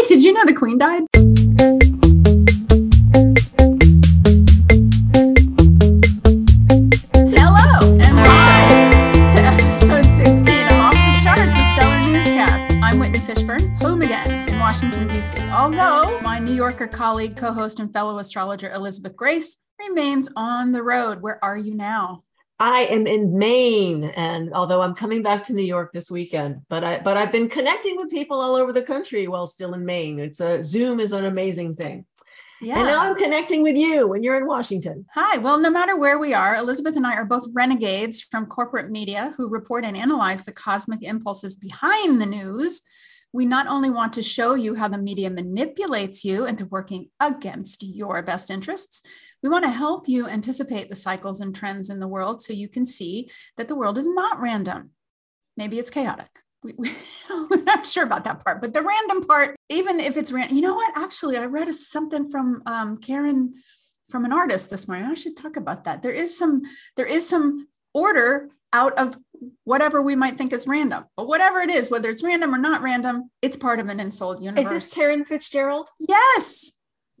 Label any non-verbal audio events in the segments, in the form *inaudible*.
hey, did you know the queen died? Hello, and welcome to episode 16 of Off the Charts, a stellar newscast. I'm Whitney Fishburne, home again in Washington, D.C. Although my New Yorker colleague, co host, and fellow astrologer Elizabeth Grace remains on the road. Where are you now? I am in Maine, and although I'm coming back to New York this weekend, but I but I've been connecting with people all over the country while still in Maine. It's a Zoom is an amazing thing. Yeah. And now I'm connecting with you when you're in Washington. Hi. Well, no matter where we are, Elizabeth and I are both renegades from corporate media who report and analyze the cosmic impulses behind the news we not only want to show you how the media manipulates you into working against your best interests, we want to help you anticipate the cycles and trends in the world so you can see that the world is not random. Maybe it's chaotic. We, we, *laughs* are not sure about that part, but the random part, even if it's random, you know what? Actually, I read something from um, Karen from an artist this morning. I should talk about that. There is some there is some order out of whatever we might think is random. But whatever it is, whether it's random or not random, it's part of an ensouled universe. Is this Karen Fitzgerald? Yes.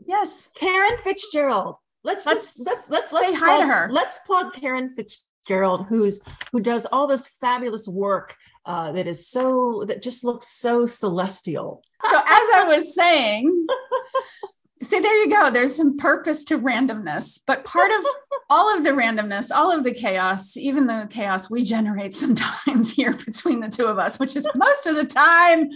Yes. Karen Fitzgerald. Let's let's just, let's let's, say let's hi plug, to her. Let's plug Karen Fitzgerald, who's who does all this fabulous work uh, that is so that just looks so celestial. So as I was saying, *laughs* see there you go. There's some purpose to randomness, but part of *laughs* all of the randomness, all of the chaos, even the chaos we generate *laughs* sometimes here between the two of us, which is most of the time,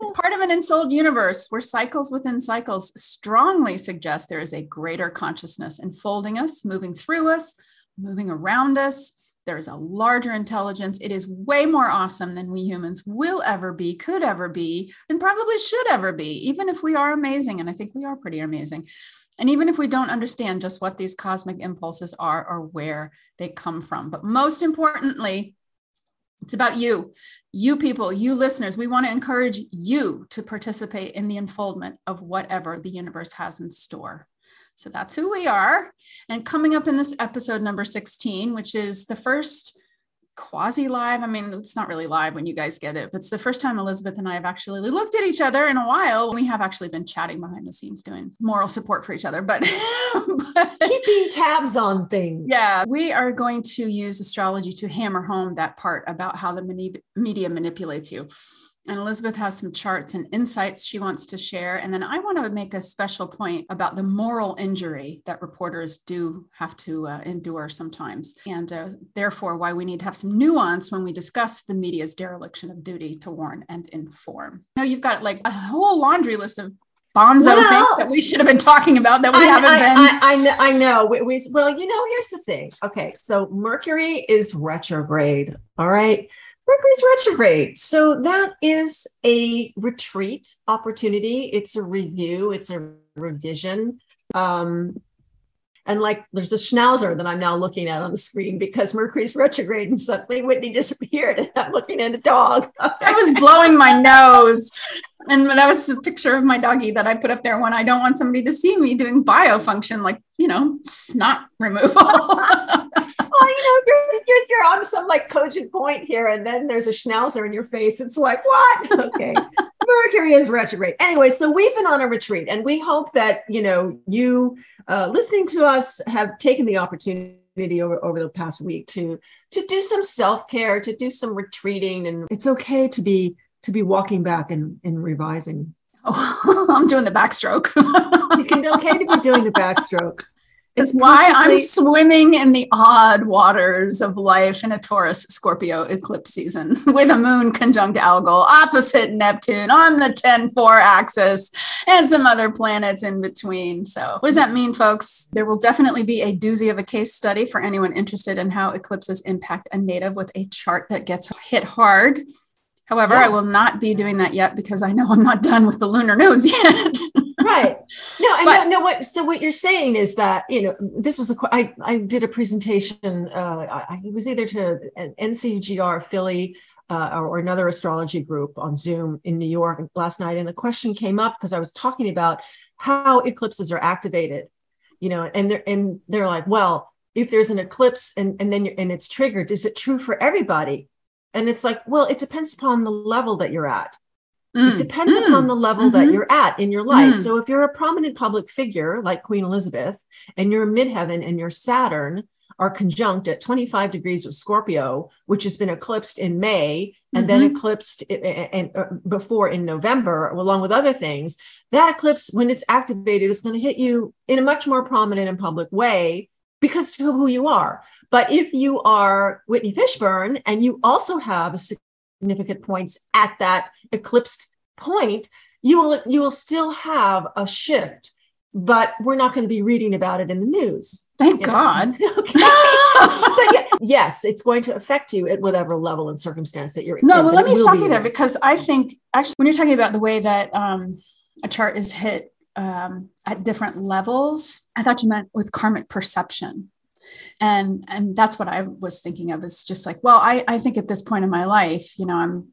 it's part of an ensouled universe where cycles within cycles strongly suggest there is a greater consciousness enfolding us, moving through us, moving around us. There is a larger intelligence. It is way more awesome than we humans will ever be, could ever be, and probably should ever be, even if we are amazing. And I think we are pretty amazing. And even if we don't understand just what these cosmic impulses are or where they come from, but most importantly, it's about you, you people, you listeners. We want to encourage you to participate in the unfoldment of whatever the universe has in store. So that's who we are. And coming up in this episode number 16, which is the first quasi live. I mean, it's not really live when you guys get it, but it's the first time Elizabeth and I have actually looked at each other in a while. We have actually been chatting behind the scenes doing moral support for each other, but, *laughs* but keeping tabs on things. Yeah, we are going to use astrology to hammer home that part about how the media manipulates you. And Elizabeth has some charts and insights she wants to share. And then I want to make a special point about the moral injury that reporters do have to uh, endure sometimes. And uh, therefore, why we need to have some nuance when we discuss the media's dereliction of duty to warn and inform. Now, you've got like a whole laundry list of bonzo well, things that we should have been talking about that we I, haven't I, been. I, I, know, I know. We, we, well, you know, here's the thing. Okay, so Mercury is retrograde. All right. Mercury's retrograde. So that is a retreat opportunity. It's a review, it's a revision. Um, and like there's a schnauzer that I'm now looking at on the screen because Mercury's retrograde and suddenly Whitney disappeared and I'm looking at a dog. I was blowing my nose. *laughs* And that was the picture of my doggy that I put up there when I don't want somebody to see me doing biofunction, like, you know, snot removal. *laughs* well, you know, you're, you're, you're on some like cogent point here, and then there's a schnauzer in your face. It's like, what? *laughs* Okay. Mercury is retrograde. Anyway, so we've been on a retreat, and we hope that, you know, you uh, listening to us have taken the opportunity over, over the past week to to do some self-care to do some retreating and it's okay to be to be walking back and, and revising oh, *laughs* i'm doing the backstroke you can okay to be doing the backstroke *laughs* it's why I'm swimming in the odd waters of life in a Taurus Scorpio eclipse season *laughs* with a moon conjunct Algol opposite Neptune on the 10 4 axis and some other planets in between. So, what does that mean, folks? There will definitely be a doozy of a case study for anyone interested in how eclipses impact a native with a chart that gets hit hard. However, yeah. I will not be doing that yet because I know I'm not done with the lunar news *laughs* yet right. No, I but, no, what, so what you're saying is that, you know, this was a, I, I did a presentation, uh, I, it was either to an NCGR Philly uh, or, or another astrology group on Zoom in New York last night. And the question came up because I was talking about how eclipses are activated, you know, and they're, and they're like, well, if there's an eclipse and, and then you're, and it's triggered, is it true for everybody? And it's like, well, it depends upon the level that you're at Mm. It depends mm. upon the level mm-hmm. that you're at in your life. Mm. So if you're a prominent public figure like Queen Elizabeth and you're midheaven and your Saturn are conjunct at 25 degrees of Scorpio, which has been eclipsed in May and mm-hmm. then eclipsed in, uh, before in November, along with other things. That eclipse, when it's activated, is going to hit you in a much more prominent and public way because of who you are. But if you are Whitney Fishburne and you also have significant points at that eclipsed point, you will you will still have a shift but we're not going to be reading about it in the news. Thank God. *laughs* okay. *laughs* but yes, it's going to affect you at whatever level and circumstance that you're no, in. No, well, let me stop you there because I think actually when you're talking about the way that um, a chart is hit um, at different levels, I thought you meant with karmic perception. And and that's what I was thinking of is just like, well, I, I think at this point in my life, you know, I'm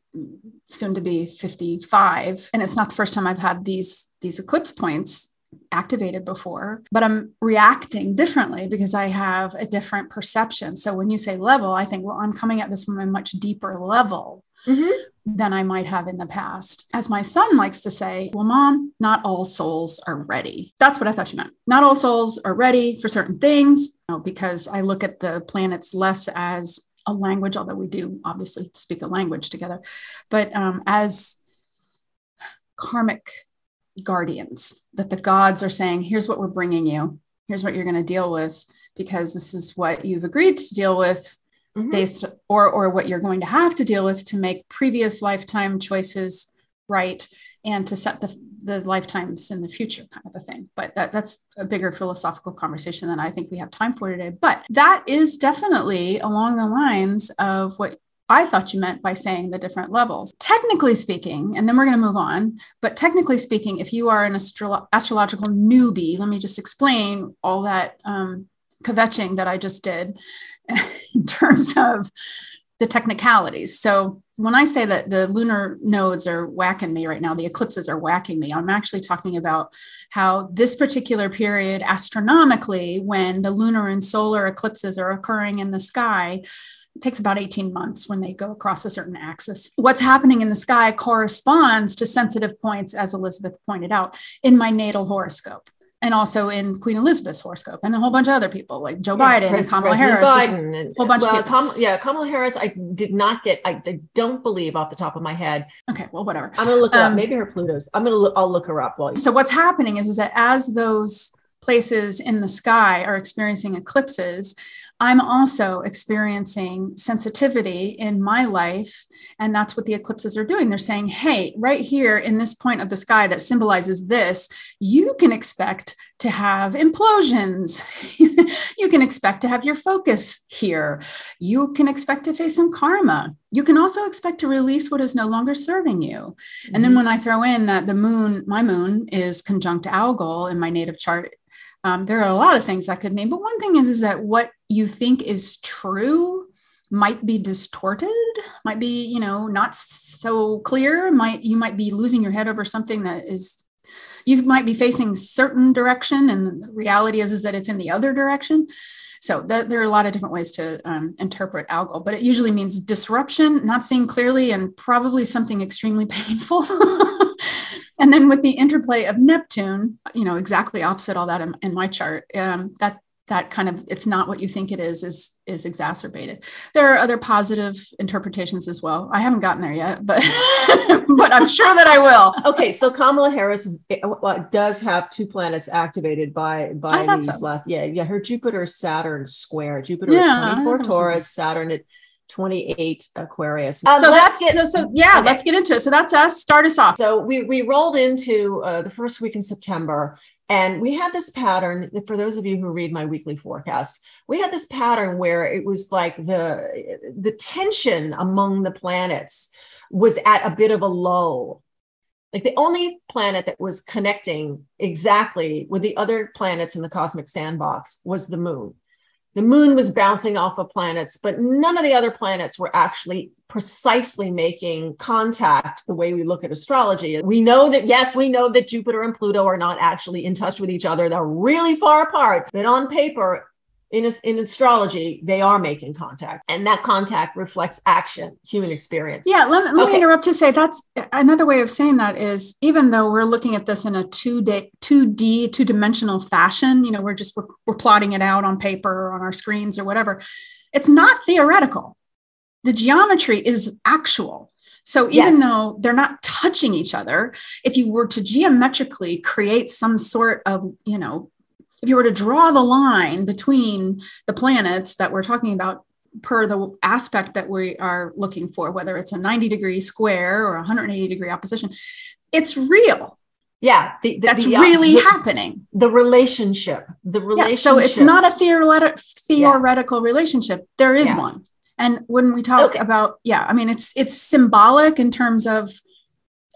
soon to be 55 and it's not the first time I've had these these eclipse points activated before, but I'm reacting differently because I have a different perception. So when you say level, I think, well, I'm coming at this from a much deeper level mm-hmm. Than I might have in the past. As my son likes to say, well, mom, not all souls are ready. That's what I thought you meant. Not all souls are ready for certain things you know, because I look at the planets less as a language, although we do obviously speak a language together, but um, as karmic guardians, that the gods are saying, here's what we're bringing you, here's what you're going to deal with, because this is what you've agreed to deal with. Mm-hmm. based or or what you're going to have to deal with to make previous lifetime choices right and to set the the lifetimes in the future kind of a thing but that, that's a bigger philosophical conversation than i think we have time for today but that is definitely along the lines of what I thought you meant by saying the different levels. Technically speaking, and then we're going to move on, but technically speaking, if you are an astro- astrological newbie, let me just explain all that um, kvetching that I just did *laughs* *laughs* in terms of the technicalities. So when I say that the lunar nodes are whacking me right now, the eclipses are whacking me, I'm actually talking about how this particular period astronomically, when the lunar and solar eclipses are occurring in the sky, it takes about 18 months when they go across a certain axis. What's happening in the sky corresponds to sensitive points, as Elizabeth pointed out, in my natal horoscope and also in Queen Elizabeth's horoscope, and a whole bunch of other people like Joe yeah, Biden Pres- and Kamala President Harris, Biden and, a whole bunch well, of people. Kam- yeah, Kamala Harris. I did not get. I, I, don't believe off the top of my head. Okay, well, whatever. I'm gonna look um, up. Maybe her Pluto's. I'm gonna. Look, I'll look her up. While you- so what's happening is, is that as those places in the sky are experiencing eclipses, I'm also experiencing sensitivity in my life. And that's what the eclipses are doing. They're saying, hey, right here in this point of the sky that symbolizes this, you can expect to have implosions. *laughs* you can expect to have your focus here. You can expect to face some karma. You can also expect to release what is no longer serving you. Mm-hmm. And then mm-hmm. when I throw in that the moon, my moon is conjunct Algol in my native chart, um, there are a lot of things that could mean, but one thing is, is that what you think is true might be distorted, might be, you know, not so clear. Might you might be losing your head over something that is you might be facing certain direction, and the reality is, is that it's in the other direction. So that, there are a lot of different ways to um, interpret algol, but it usually means disruption, not seeing clearly, and probably something extremely *laughs* painful. And then with the interplay of Neptune, you know, exactly opposite all that in, in my chart, um, that that kind of it's not what you think it is is is exacerbated there are other positive interpretations as well i haven't gotten there yet but *laughs* but i'm sure that i will okay so kamala harris eh, does have two planets activated by by these so. last yeah yeah her jupiter saturn square jupiter yeah, 24 taurus saturn at 28 Aquarius. Um, so that's get, so, so yeah, okay. let's get into it. So that's us. Start us off. So we we rolled into uh, the first week in September, and we had this pattern. For those of you who read my weekly forecast, we had this pattern where it was like the the tension among the planets was at a bit of a low. Like the only planet that was connecting exactly with the other planets in the cosmic sandbox was the moon the moon was bouncing off of planets, but none of the other planets were actually precisely making contact the way we look at astrology. We know that, yes, we know that Jupiter and Pluto are not actually in touch with each other. They're really far apart, but on paper, in, in astrology, they are making contact, and that contact reflects action, human experience. Yeah, let, let okay. me interrupt to say that's another way of saying that is even though we're looking at this in a two day, two D, two dimensional fashion, you know, we're just we're, we're plotting it out on paper or on our screens or whatever. It's not theoretical. The geometry is actual. So even yes. though they're not touching each other, if you were to geometrically create some sort of, you know, if you were to draw the line between the planets that we're talking about per the aspect that we are looking for, whether it's a 90 degree square or 180 degree opposition, it's real. Yeah, the, the, that's the, uh, really the, happening. The relationship, the relationship. Yeah, so it's not a theoretic, theoretical yeah. relationship. There is yeah. one. And when we talk okay. about, yeah, I mean, it's it's symbolic in terms of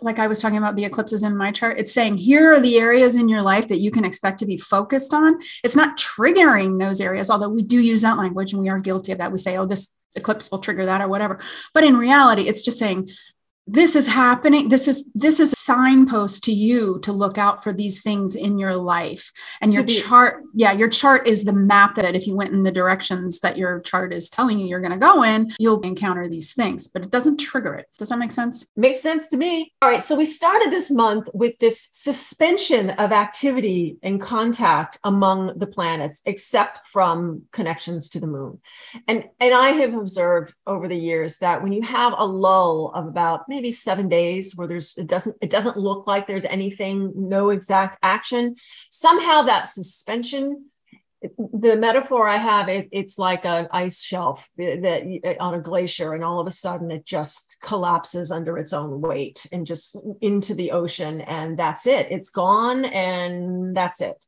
like I was talking about the eclipses in my chart, it's saying here are the areas in your life that you can expect to be focused on. It's not triggering those areas, although we do use that language and we are guilty of that. We say, oh, this eclipse will trigger that or whatever. But in reality, it's just saying this is happening this is this is a signpost to you to look out for these things in your life. And your chart yeah your chart is the map that if you went in the directions that your chart is telling you you're going to go in you'll encounter these things. But it doesn't trigger it. Does that make sense? Makes sense to me. All right so we started this month with this suspension of activity and contact among the planets except from connections to the moon. And and i have observed over the years that when you have a lull of about maybe seven days where there's it doesn't it doesn't look like there's anything no exact action. Somehow that suspension the metaphor i have it, it's like an ice shelf that on a glacier and all of a sudden it just collapses under its own weight and just into the ocean and that's it. It's gone and that's it.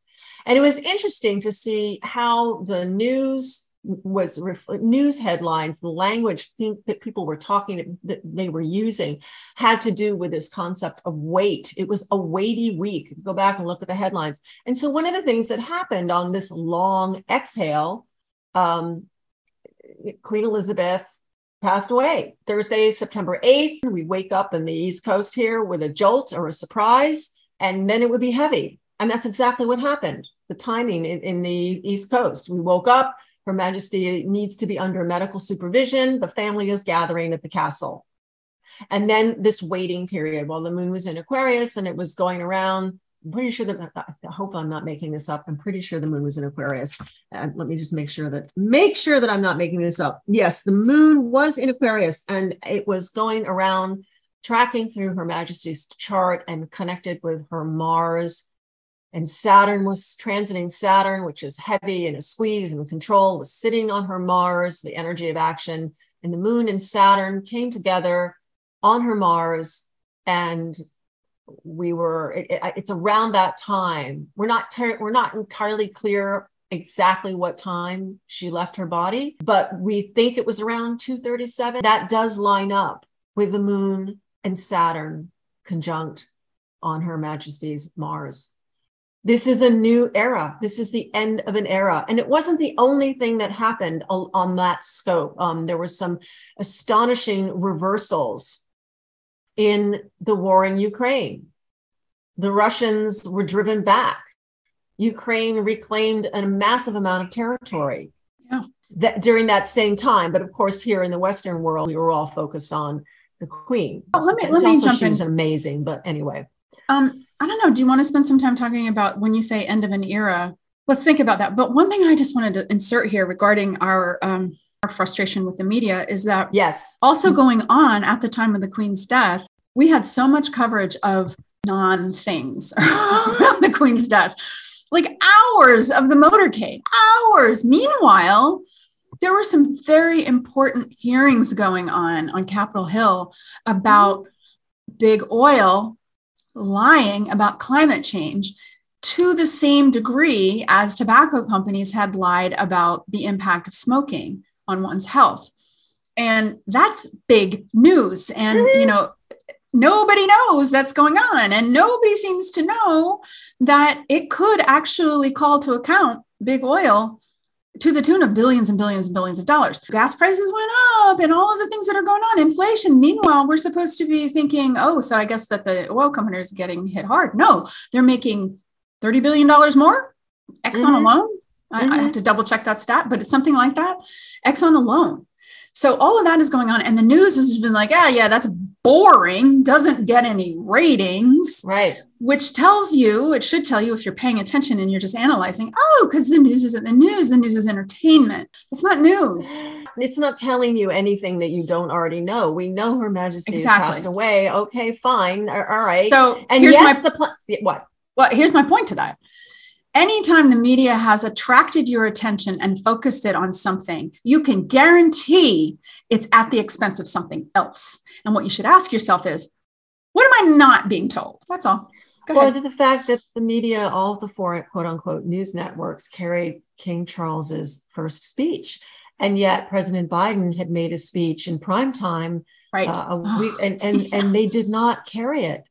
And it was interesting to see how the news was ref- news headlines, the language that people were talking that they were using had to do with this concept of weight. It was a weighty week. Go back and look at the headlines. And so one of the things that happened on this long exhale, um, Queen Elizabeth passed away Thursday, September 8th. We wake up in the East Coast here with a jolt or a surprise, and then it would be heavy. And that's exactly what happened. The timing in, in the East Coast. We woke up, her Majesty needs to be under medical supervision. The family is gathering at the castle. And then this waiting period while the moon was in Aquarius and it was going around. I'm pretty sure that I hope I'm not making this up. I'm pretty sure the moon was in Aquarius. And let me just make sure that make sure that I'm not making this up. Yes, the moon was in Aquarius and it was going around tracking through Her Majesty's chart and connected with her Mars and Saturn was transiting Saturn, which is heavy and a squeeze and control, was sitting on her Mars, the energy of action. And the moon and Saturn came together on her Mars. And we were, it, it, it's around that time. We're not, ter- we're not entirely clear exactly what time she left her body, but we think it was around 237. That does line up with the moon and Saturn conjunct on her Majesty's Mars this is a new era. This is the end of an era. And it wasn't the only thing that happened on, on that scope. Um, there was some astonishing reversals in the war in Ukraine. The Russians were driven back. Ukraine reclaimed a massive amount of territory yeah. that, during that same time. But of course, here in the Western world, we were all focused on the Queen. Oh, let me let me jump she in. was amazing, but anyway. Um, I don't know. Do you want to spend some time talking about when you say end of an era? Let's think about that. But one thing I just wanted to insert here regarding our um, our frustration with the media is that yes, also going on at the time of the Queen's death, we had so much coverage of non things *laughs* around the Queen's death, like hours of the motorcade, hours. Meanwhile, there were some very important hearings going on on Capitol Hill about big oil lying about climate change to the same degree as tobacco companies had lied about the impact of smoking on one's health. And that's big news. And, you know, nobody knows that's going on. And nobody seems to know that it could actually call to account big oil to the tune of billions and billions and billions of dollars. Gas prices went up and all of the things that are going on, inflation. Meanwhile, we're supposed to be thinking, oh, so I guess that the oil company is getting hit hard. No, they're making $30 billion more. Exxon mm-hmm. alone, I, mm-hmm. I have to double check that stat, but it's something like that. Exxon alone. So all of that is going on, and the news has been like, ah, yeah, that's boring, doesn't get any ratings. Right. Which tells you, it should tell you if you're paying attention and you're just analyzing, oh, because the news isn't the news, the news is entertainment. It's not news. It's not telling you anything that you don't already know. We know Her Majesty exactly. passed away. Okay, fine. All right. So and here's yes, my the pl- what? Well, here's my point to that anytime the media has attracted your attention and focused it on something, you can guarantee it's at the expense of something else. And what you should ask yourself is, what am I not being told? That's all. Go or the fact that the media, all of the foreign quote unquote news networks carried King Charles's first speech. And yet President Biden had made a speech in prime time right. Uh, a week, and, and, *laughs* yeah. and they did not carry it.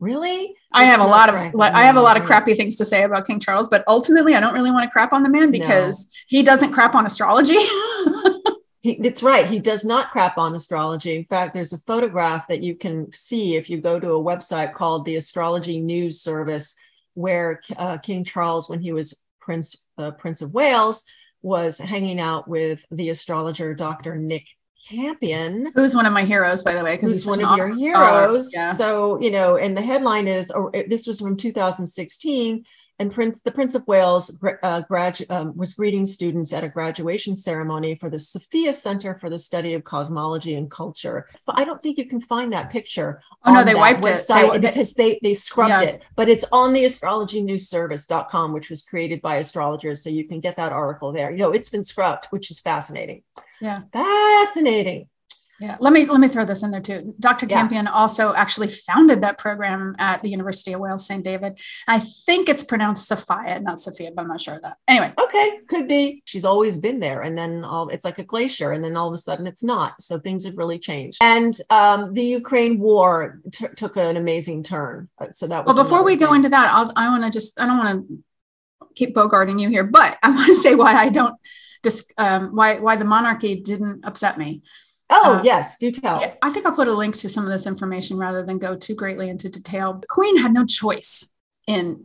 Really? I have a lot of I have a lot of crappy things to say about King Charles, but ultimately I don't really want to crap on the man because no. he doesn't crap on astrology. *laughs* he, it's right. He does not crap on astrology. In fact, there's a photograph that you can see if you go to a website called the Astrology News Service, where uh, King Charles, when he was Prince uh, Prince of Wales, was hanging out with the astrologer Dr. Nick Campion, who's one of my heroes, by the way, because he's one of awesome your heroes. Yeah. So you know, and the headline is, or this was from 2016, and Prince, the Prince of Wales, uh, gradu- um, was greeting students at a graduation ceremony for the Sophia Center for the Study of Cosmology and Culture. But I don't think you can find that picture. Oh no, they wiped it they, because they they scrubbed yeah. it, but it's on the astrologynewsservice.com, which was created by astrologers, so you can get that article there. You know, it's been scrubbed, which is fascinating. Yeah, fascinating. Yeah, let me let me throw this in there too. Dr. Yeah. Campion also actually founded that program at the University of Wales, St. David. I think it's pronounced Sophia, not Sophia, but I'm not sure of that. Anyway, okay, could be. She's always been there, and then all it's like a glacier, and then all of a sudden it's not. So things have really changed. And um, the Ukraine war t- took an amazing turn. Uh, so that was well. Before we thing. go into that, I'll, I want to just I don't want to keep bogarting you here, but I want to say why I don't. Dis, um, why why the monarchy didn't upset me. Oh, uh, yes, do tell. I think I'll put a link to some of this information rather than go too greatly into detail. The Queen had no choice in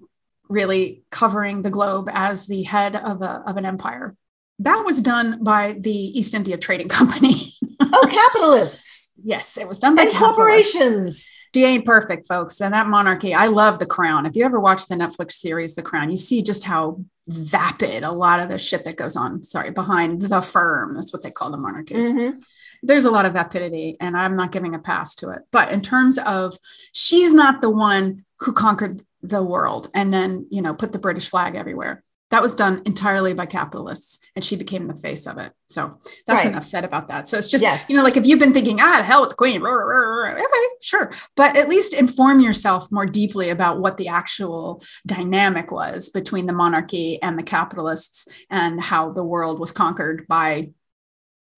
really covering the globe as the head of, a, of an empire. That was done by the East India Trading Company. oh, *laughs* capitalists. Yes, it was done by corporations. D ain't perfect, folks. And that monarchy, I love The Crown. If you ever watch the Netflix series The Crown, you see just how vapid a lot of the shit that goes on. Sorry, behind the firm. That's what they call the monarchy. Mm-hmm there's a lot of vapidity and I'm not giving a pass to it. But in terms of she's not the one who conquered the world and then, you know, put the British flag everywhere. That was done entirely by capitalists and she became the face of it. So that's right. enough said about that. So it's just, yes. you know, like if you've been thinking, ah, hell with the queen, okay, sure. But at least inform yourself more deeply about what the actual dynamic was between the monarchy and the capitalists and how the world was conquered by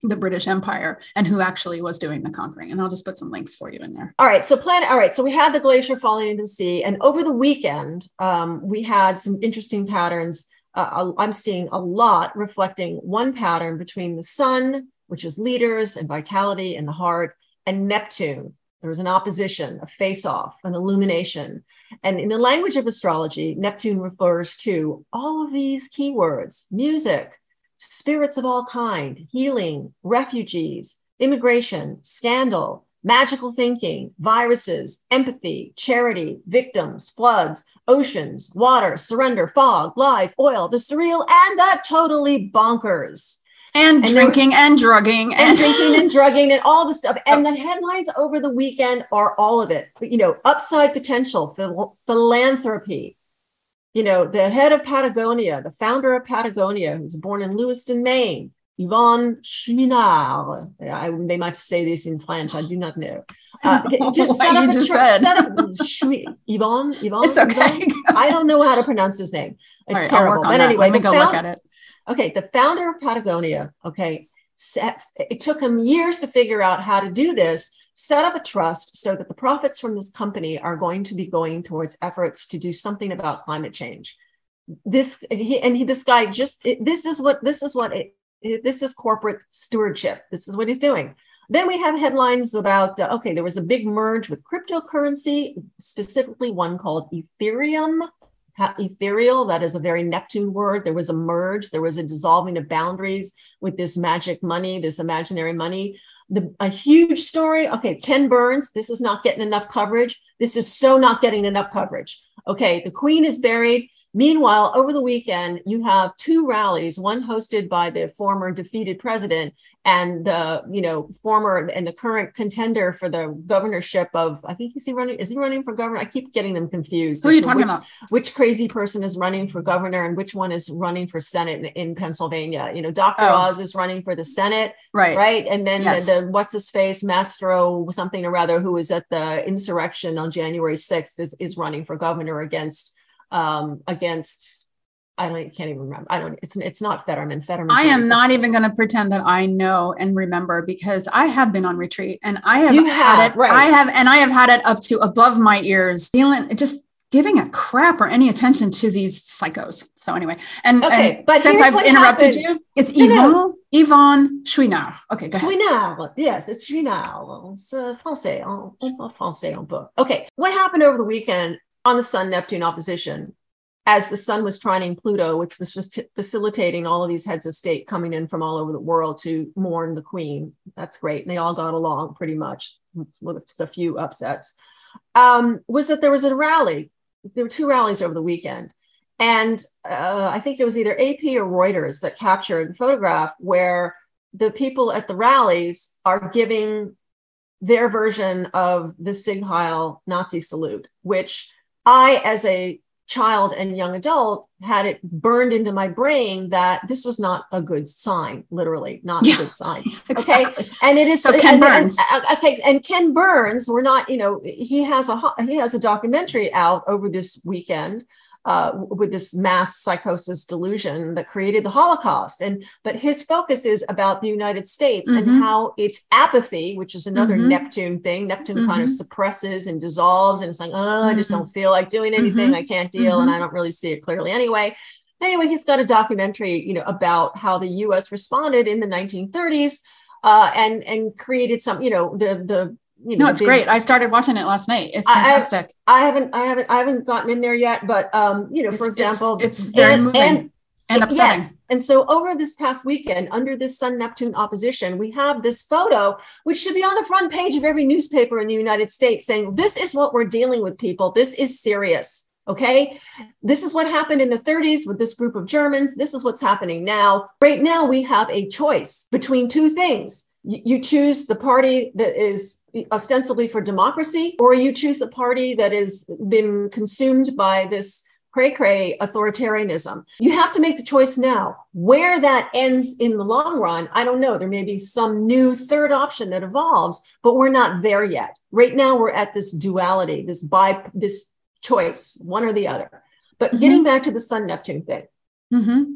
the British Empire and who actually was doing the conquering. And I'll just put some links for you in there. All right. So plan. All right. So we had the glacier falling into the sea, and over the weekend, um, we had some interesting patterns. Uh, I'm seeing a lot reflecting one pattern between the sun, which is leaders and vitality and the heart, and Neptune. There was an opposition, a face-off, an illumination. And in the language of astrology, Neptune refers to all of these keywords: music, spirits of all kind, healing, refugees, immigration, scandal, magical thinking, viruses, empathy, charity, victims, floods, oceans, water, surrender, fog, lies, oil, the surreal, and the totally bonkers. And, and drinking and drugging and, and *laughs* drinking and drugging and all the stuff. And the headlines over the weekend are all of it. But, You know, upside potential, phil- philanthropy, you know, the head of Patagonia, the founder of Patagonia, who's born in Lewiston, Maine, Yvon Chouinard. I, they might say this in French. I do not know. Uh, *laughs* just set up just said. Set up, Yvon, Yvon. *laughs* It's okay. Yvon? I don't know how to pronounce his name. It's right, terrible. but that. anyway, let me go look at it. Okay, the founder of Patagonia. Okay, set, it took him years to figure out how to do this set up a trust so that the profits from this company are going to be going towards efforts to do something about climate change this he, and he, this guy just it, this is what this is what it, this is corporate stewardship this is what he's doing then we have headlines about uh, okay there was a big merge with cryptocurrency specifically one called ethereum ethereal. That is a very Neptune word. There was a merge, there was a dissolving of boundaries with this magic money, this imaginary money. The, a huge story. Okay, Ken Burns, this is not getting enough coverage. This is so not getting enough coverage. Okay, the Queen is buried. Meanwhile, over the weekend, you have two rallies, one hosted by the former defeated president and the, you know, former and the current contender for the governorship of, I think he's running, is he running for governor? I keep getting them confused. Who are you talking which, about? Which crazy person is running for governor and which one is running for Senate in, in Pennsylvania? You know, Dr. Oh. Oz is running for the Senate, Right. right? And then Yes. the, the what's his face, Mastro something or rather, who was at the insurrection on January 6th, is, is running for governor against um against I don't can't even remember. I don't it's it's not Fetterman. Fetterman. I am not even going to pretend that I know and remember because I have been on retreat and I have You had it. right. I have, and I have had it up to above my ears, feeling just giving a crap or any attention to these psychos. So anyway, and, Okay, and but since I've interrupted happened. you, it's. Yvon, Yvon Chouinard. Okay, go ahead. Chouinard. Yes, it's Chouinard. C'est français. On, on parle français un peu. Okay. What happened over the weekend on the Sun Neptune opposition as the Sun was trining Pluto, which was just facilitating all of these heads of state coming in from all over the world to mourn the Queen? That's great. And they all got along pretty much with a few upsets. Um, was that there was a rally? There were two rallies over the weekend. And uh, I think it was either AP or Reuters that captured the photograph where the people at the rallies are giving their version of the Sieg Heil Nazi salute, which I, as a child and young adult, had it burned into my brain that this was not a good sign, literally, not Yeah. a good sign. *laughs* Exactly. And it is So Ken and- and- Burns. uh, okay, and Ken Burns, we're not, you know, he has a he has a documentary out over this weekend uh, with this mass psychosis delusion that created the Holocaust. And but his focus is about the United States Mhm. and how its apathy, which is another Mhm. Neptune thing, Neptune kind of Mhm. suppresses and dissolves, and it's like, oh, I just Mhm. don't feel like doing anything. Mhm. I can't deal, and. I don't really see it clearly anyway. Anyway, he's got a documentary, you know, about how the U.S. responded in the 1930s uh, and and created some, you know, the the you know No, it's big- great. I started watching it last night. It's I- I- fantastic. I haven't, I haven't, I haven't gotten in there yet, but um, you know, for It's- it's- example, it's very moving and upsetting. Yes. And so over this past weekend, under this Sun Neptune opposition, we have this photo, which should be on the front page of every newspaper in the United States, saying this is what we're dealing with, people. This is serious. Okay. This is what happened in the 30s with this group of Germans. This is what's happening now. Right now, we have a choice between two things. You, choose the party that is ostensibly for democracy, or you choose a party that has been consumed by this cray cray authoritarianism. You have to make the choice now. Where that ends in the long run, I don't know. There may be some new third option that evolves, but we're not there yet. Right now, we're at this duality, this by this choice, one or the other. But Mhm. getting back to the Sun Neptune thing, Mhm.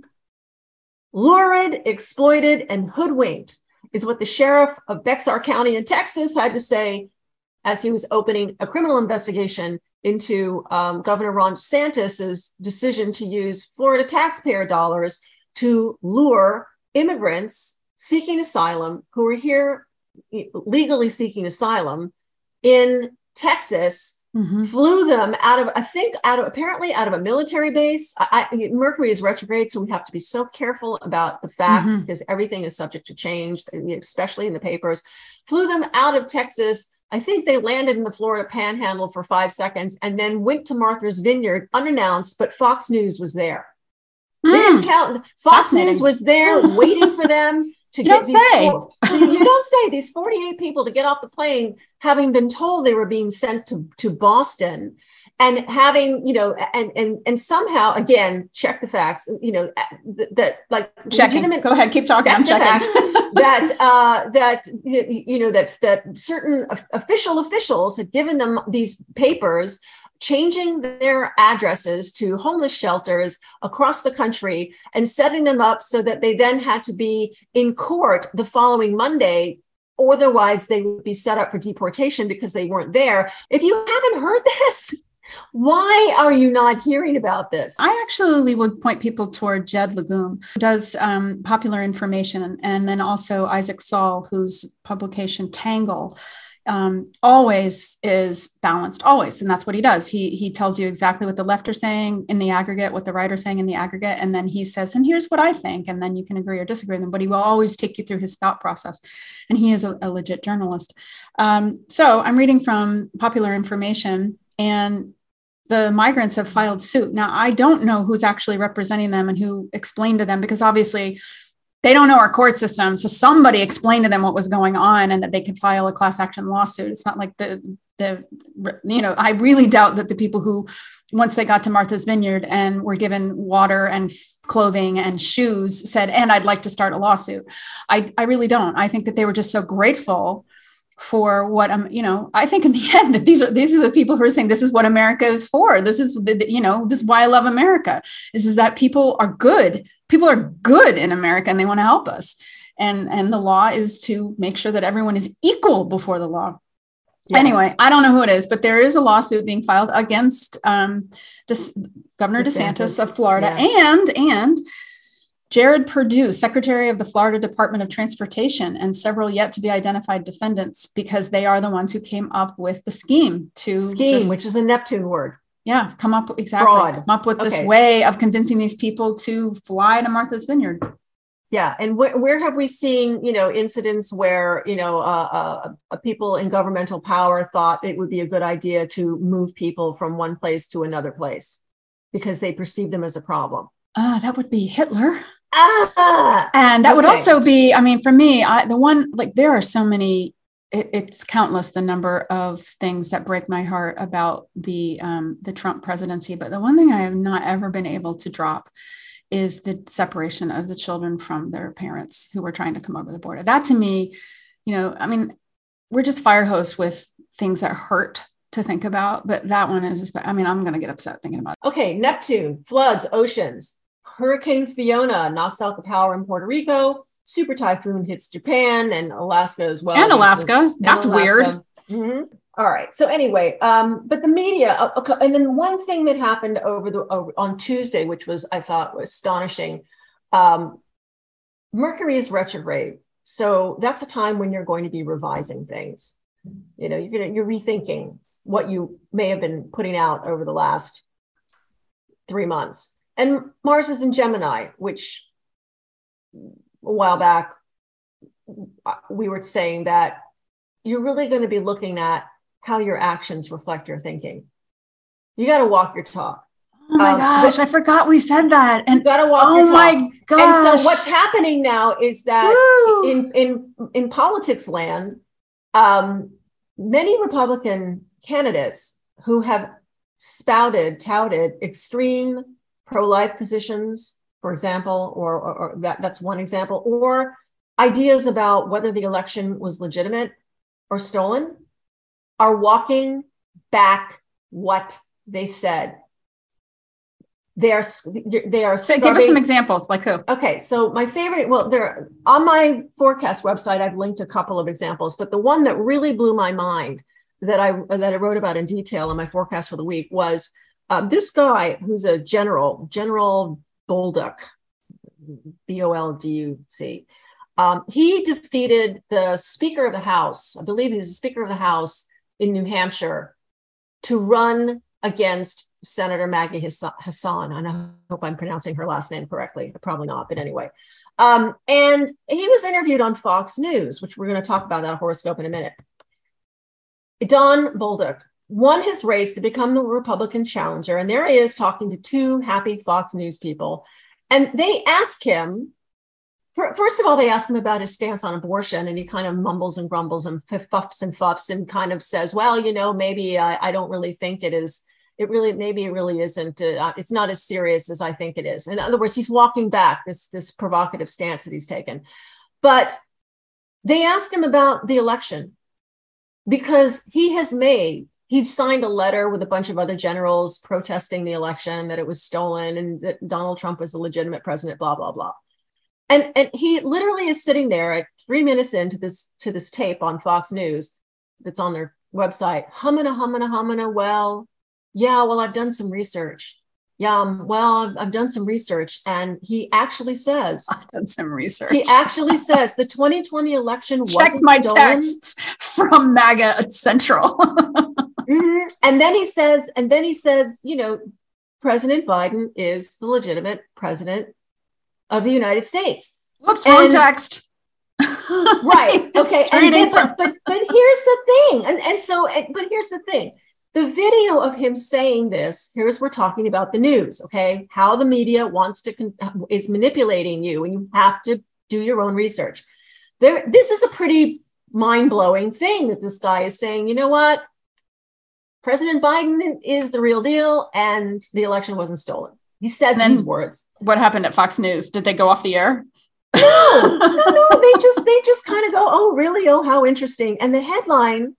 lurid, exploited, and hoodwinked is what the sheriff of Bexar County in Texas had to say as he was opening a criminal investigation into um, Governor Ron DeSantis's decision to use Florida taxpayer dollars to lure immigrants seeking asylum who are here legally seeking asylum in Texas Mhm. flew them out of i think out of apparently out of a military base. I, I, mercury is retrograde so we have to be so careful about the facts because everything is subject to change especially in the papers. Flew them out of texas. I think they landed in the florida panhandle for five seconds and then went to martha's vineyard unannounced but fox news was there. They didn't Mm. tell fox news was there waiting for them to You get don't these say. four- *laughs* *laughs* you don't say these 48 people to get off the plane having been told they were being sent to, to boston and having you know and and and somehow again check the facts you know that, that like Checking. Go ahead. Keep talking. I'm checking. facts that uh that you know that that certain official officials had given them these papers changing their addresses to homeless shelters across the country and setting them up so that they then had to be in court the following Monday. Otherwise, they would be set up for deportation because they weren't there. If you haven't heard this, *laughs* why are you not hearing about this? I actually would point people toward Judd Legum, who does um, popular information, and then also Isaac Saul, whose publication Tangle um, always is balanced, always, and that's what he does. He he tells you exactly what the left are saying in the aggregate, what the right are saying in the aggregate, and then he says, "And here's what I think," and then you can agree or disagree with him. But he will always take you through his thought process, and he is a, a legit journalist. Um, so I'm reading from Popular Information, and the migrants have filed suit. Now I don't know who's actually representing them and who explained to them because obviously they don't know our court system. So somebody explained to them what was going on and that they could file a class action lawsuit. It's not like the the you know I really doubt that the people who once they got to Martha's Vineyard and were given water and clothing and shoes said and I'd like to start a lawsuit. I I really don't. I think that they were just so grateful for what I'm, you know i think in the *laughs* end that these are these are the people who are saying this is what america is for. This is the, you know this is why i love america This is that people are good. People are good in america and they want to help us. And and the law is to make sure that everyone is equal before the law. Yes. anyway i don't know who it is but there is a lawsuit being filed against um, governor desantis, DeSantis of florida and and Jared Perdue, Secretary of the Florida Department of Transportation, and several yet to be identified defendants because they are the ones who came up with the scheme to scheme, just, which is a Neptune word. Yeah, come up exactly Fraud. come up with okay. this way of convincing these people to fly to Martha's Vineyard. Yeah, and wh- where have we seen you know incidents where you know uh, uh, people in governmental power thought it would be a good idea to move people from one place to another place because they perceived them as a problem? Uh, that would be Hitler. Ah, and that okay. would also be, I mean, for me, I, the one like there are so many. It, it's countless the number of things that break my heart about the um, the Trump presidency. But the one thing I have not ever been able to drop is the separation of the children from their parents who were trying to come over the border. That to me, you know, I mean, we're just fire hose with things that hurt to think about, but that one is, I mean, I'm going to get upset thinking about it. Okay, Neptune, floods, oceans. Hurricane Fiona knocks out the power in Puerto Rico. Super typhoon hits Japan and Alaska as well. And Alaska. And That's Alaska. weird. Mm-hmm. All right. So anyway, um, but the media, uh, okay, and then one thing that happened over the over, on Tuesday, which was I thought was astonishing. Um, Mercury is retrograde, so that's a time when you're going to be revising things. You know, you're gonna you're rethinking what you may have been putting out over the last three months. And Mars is in Gemini, which a while back we were saying that you're really going to be looking at how your actions reflect your thinking. You got to walk your talk. Oh my um, gosh, I forgot we said that. And you got to walk. Oh my gosh! And so what's happening now is that Woo. in in in politics land, um, many Republican candidates who have spouted, touted extreme pro-life positions, for example, or, or, or that, that's one example, or ideas about whether the election was legitimate or stolen, are walking back what they said. They are they are. So give us some examples, like who? Okay, so my favorite. Well, there on my forecast website, I've linked a couple of examples, but the one that really blew my mind that I that I wrote about in detail in my forecast for the week was uh, this guy, who's a general, General Bolduc, B O L D U C, um, he defeated the Speaker of the House. I believe he's the Speaker of the House in New Hampshire to run against Senator Maggie Hassan. I hope I'm pronouncing her last name correctly. Probably not, but anyway. Um, and he was interviewed on Fox News, which we're going to talk about that horoscope in a minute. Don Bolduc won his race to become the Republican challenger. And there he is talking to two happy Fox News people. And they ask him, first of all, they ask him about his stance on abortion. And he kind of mumbles and grumbles and fuffs and fuffs and kind of says, well, you know, maybe I, I don't really think it is. It really, maybe it really isn't. Uh, it's not as serious as I think it is. In other words, he's walking back this, this provocative stance that he's taken. But they ask him about the election because he has made he signed a letter with a bunch of other generals protesting the election that it was stolen and that Donald Trump was a legitimate president, blah, blah, blah. And, and he literally is sitting there at three minutes into this to this tape on Fox News that's on their website, humming a humming a humming a well, yeah, well, I've done some research. Yeah, um, well, I've, I've done some research, and he actually says *laughs* I've done some research. he actually says the 2020 election Check wasn't my stolen. texts from MAGA Central. *laughs* Mhm. And then he says, and then he says, you know, President Biden is the legitimate president of the United States. Whoops, wrong And- text. Right. *laughs* Okay. And then, but, but but here's the thing. And and so but here's the thing. The video of him saying this, here's we're talking about the news, okay? How the media wants to con- uh, is manipulating you and you have to do your own research. There this is a pretty mind-blowing thing that this guy is saying, you know what? President Biden is the real deal and the election wasn't stolen. He said these words. what happened at Fox News? Did they go off the air? no, no, no. *laughs* They just they just kind of go, oh, really? Oh, how interesting. And the headline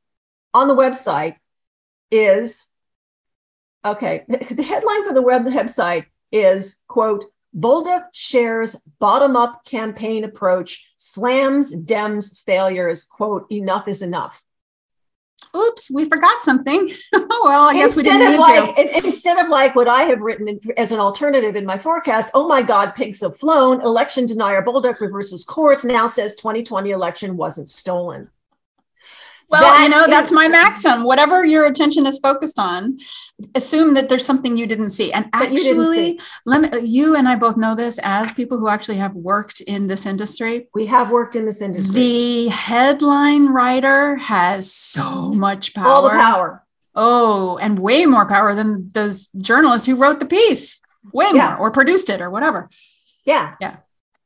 on the website is okay. *laughs* The headline for the web website is quote Bolduc shares bottom-up campaign approach, slams Dems failures, quote, enough is enough. Oops, we forgot something. *laughs* well, I guess we didn't need like, to. Instead of like what I have written as an alternative in my forecast, oh my God, pigs have flown. Election denier Bolduc reverses course now says 2020 election wasn't stolen. Well, That you know, that's my maxim. Whatever your attention is focused on, assume that there's something you didn't see. And That you didn't actually, let me, you and I both know this as people who actually have worked in this industry. We have worked in this industry. The headline writer has so much power. All the power. Oh, and way more power than those journalists who wrote the piece. Way Yeah. more, or produced it, or whatever. Yeah. Yeah.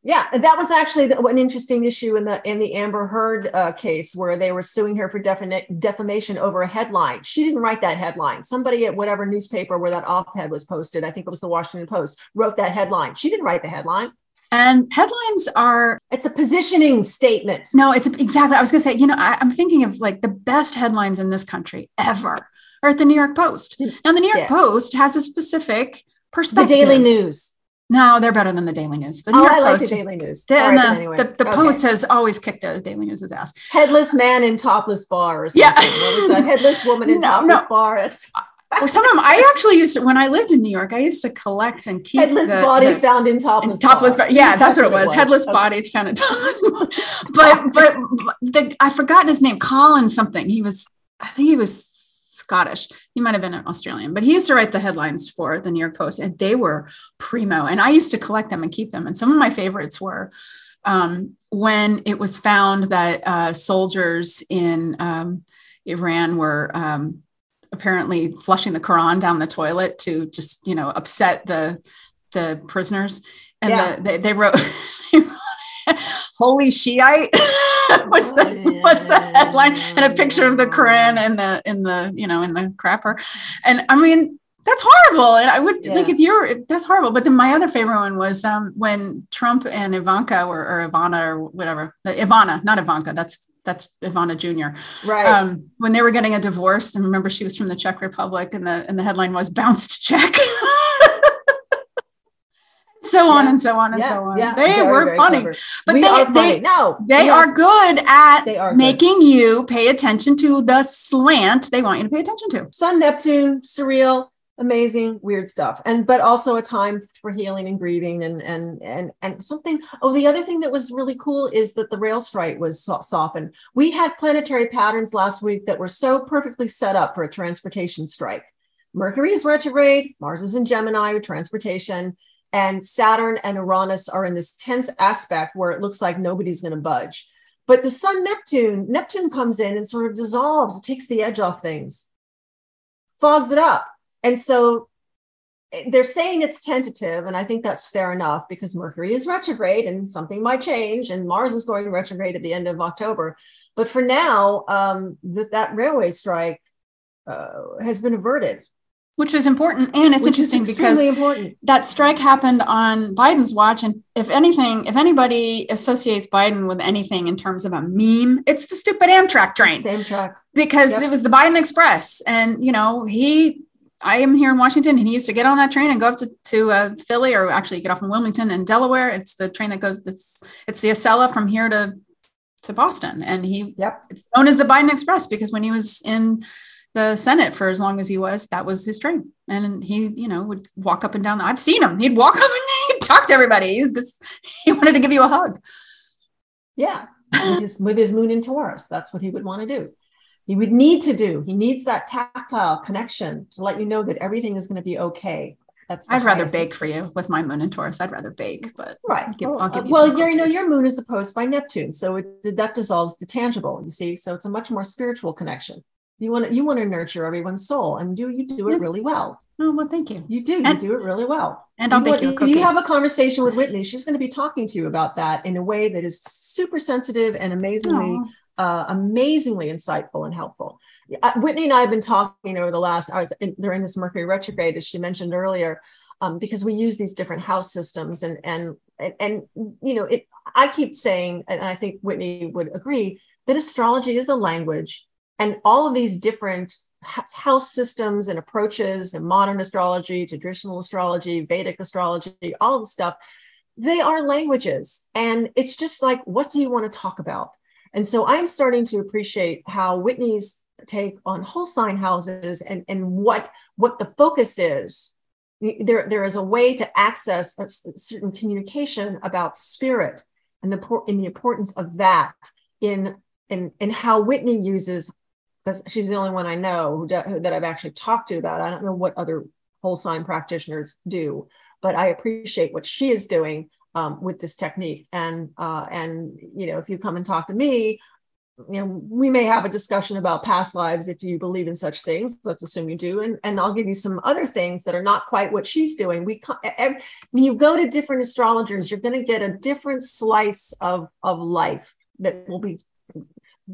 Yeah, that was actually an interesting issue in the in the Amber Heard uh, case where they were suing her for defini- defamation over a headline. She didn't write that headline. Somebody at whatever newspaper where that op-ed was posted, I think it was the Washington Post, wrote that headline. She didn't write the headline. And headlines are It's a positioning statement. No, it's exactly. I was going to say, you know, I, I'm thinking of like the best headlines in this country ever are at the New York Post. Now, the New York Yeah. Post has a specific The perspective. Daily News. No, they're better than the Daily News. The New Oh, York I like Post. the Daily News. right, the, anyway. the, the Okay. Post has always kicked the Daily News's ass. headless man in topless bar or something. Yeah. What was that? *laughs* Headless woman in No, topless no. bar. It's Or some of them, I actually used to, when I lived in New York, I used to collect and keep headless the, body the- found in topless. topless bar. Yeah, that's what it was. Headless Okay. body found in topless. *laughs* But but the I've forgotten his name. Colin something. He was I think he was Scottish. He might have been an Australian, but he used to write the headlines for the New York Post, and they were primo. And I used to collect them and keep them. And some of my favorites were um, when it was found that uh, soldiers in um, Iran were um, apparently flushing the Quran down the toilet to just you know upset the the prisoners, and Yeah. the, they, they wrote. *laughs* they wrote, Holy Shiite *laughs* was the was the headline, and a picture of the Quran in the in the you know in the crapper, and I mean that's horrible. And I would like if you're that's horrible. But then my other favorite one was um, when Trump and Ivanka or, or Ivana or whatever, the Ivana, not Ivanka. That's that's Ivana Jr. Right. Um, when they were getting a divorce, and remember she was from the Czech Republic, and the and the headline was "bounced check." *laughs* so on Yeah. and so on and yeah, so on. yeah, they were funny, clever. but We they are they funny. no, they are good at They are good. making you pay attention to the slant they want you to pay attention to. Sun Neptune, surreal, amazing, weird stuff, and but also a time for healing and grieving, and and and and something. Oh, the other thing that was really cool is that the rail strike was so- softened. We had planetary patterns last week that were so perfectly set up for a transportation strike. Mercury is retrograde, Mars is in Gemini with transportation, and Saturn and Uranus are in this tense aspect where it looks like nobody's going to budge. But the Sun Neptune, Neptune comes in and sort of dissolves, it takes the edge off things, fogs it up. And so eh, they're saying it's tentative, and I think that's fair enough because Mercury is retrograde and something might change, and Mars is going retrograde at the end of October. But for now, um, th- that railway strike uh, has been averted. Which is important. And it's which interesting because important. that strike happened on Biden's watch. And if anything, if anybody associates Biden with anything in terms of a meme, it's the stupid Amtrak train Same track. because Yep. it was the Biden Express. And, you know, he, I am here in Washington and he used to get on that train and go up to, to uh, Philly or actually get off in Wilmington and Delaware. It's the train that goes, it's, it's the Acela from here to, to Boston. And he, Yep. it's known as the Biden Express because when he was in the Senate for as long as he was. That was his train. And he, you know, would walk up and down. The, I've seen him. He'd walk *laughs* up and he'd talk to everybody. He's just, he wanted to give you a hug. Yeah. with, his, with his moon in Taurus. That's what he would want to do. He would need to do. He needs that tactile connection to let you know that everything is going to be okay. That's I'd rather bake for you with my moon in Taurus. I'd rather bake, but right. I'll give, I'll give you well, you know, your moon is opposed by Neptune, so it, that dissolves the tangible. You see, so it's a much more spiritual connection. You want to you want to nurture everyone's soul, and you you do it really well. Oh well, thank you. You do. You do it really well. And I'll you bake you a cookie. You have a conversation with Whitney. She's going to be talking to you about that in a way that is super sensitive and amazingly, uh, amazingly insightful and helpful. Uh, Whitney and I have been talking over the last. I was in, during this Mercury retrograde, as she mentioned earlier, um, because we use these different house systems, and and and, and you know, it. I keep saying, and I think Whitney would agree that astrology is a language, and all of these different house systems and approaches and modern astrology, traditional astrology, Vedic astrology, all the stuff, they are languages. And it's just like, what do you want to talk about? And so I'm starting to appreciate how Whitney's take on whole sign houses and, and what, what the focus is. There, there is a way to access a certain communication about spirit and the, in the importance of that in, in, in how Whitney uses because she's the only one I know who, do, that I've actually talked to about. I don't know what other whole sign practitioners do, but I appreciate what she is doing um, with this technique. And uh, and you know, if you come and talk to me, you know, we may have a discussion about past lives if you believe in such things. Let's assume you do, and and I'll give you some other things that are not quite what she's doing. We when you go to different astrologers, you're going to get a different slice of of life that will be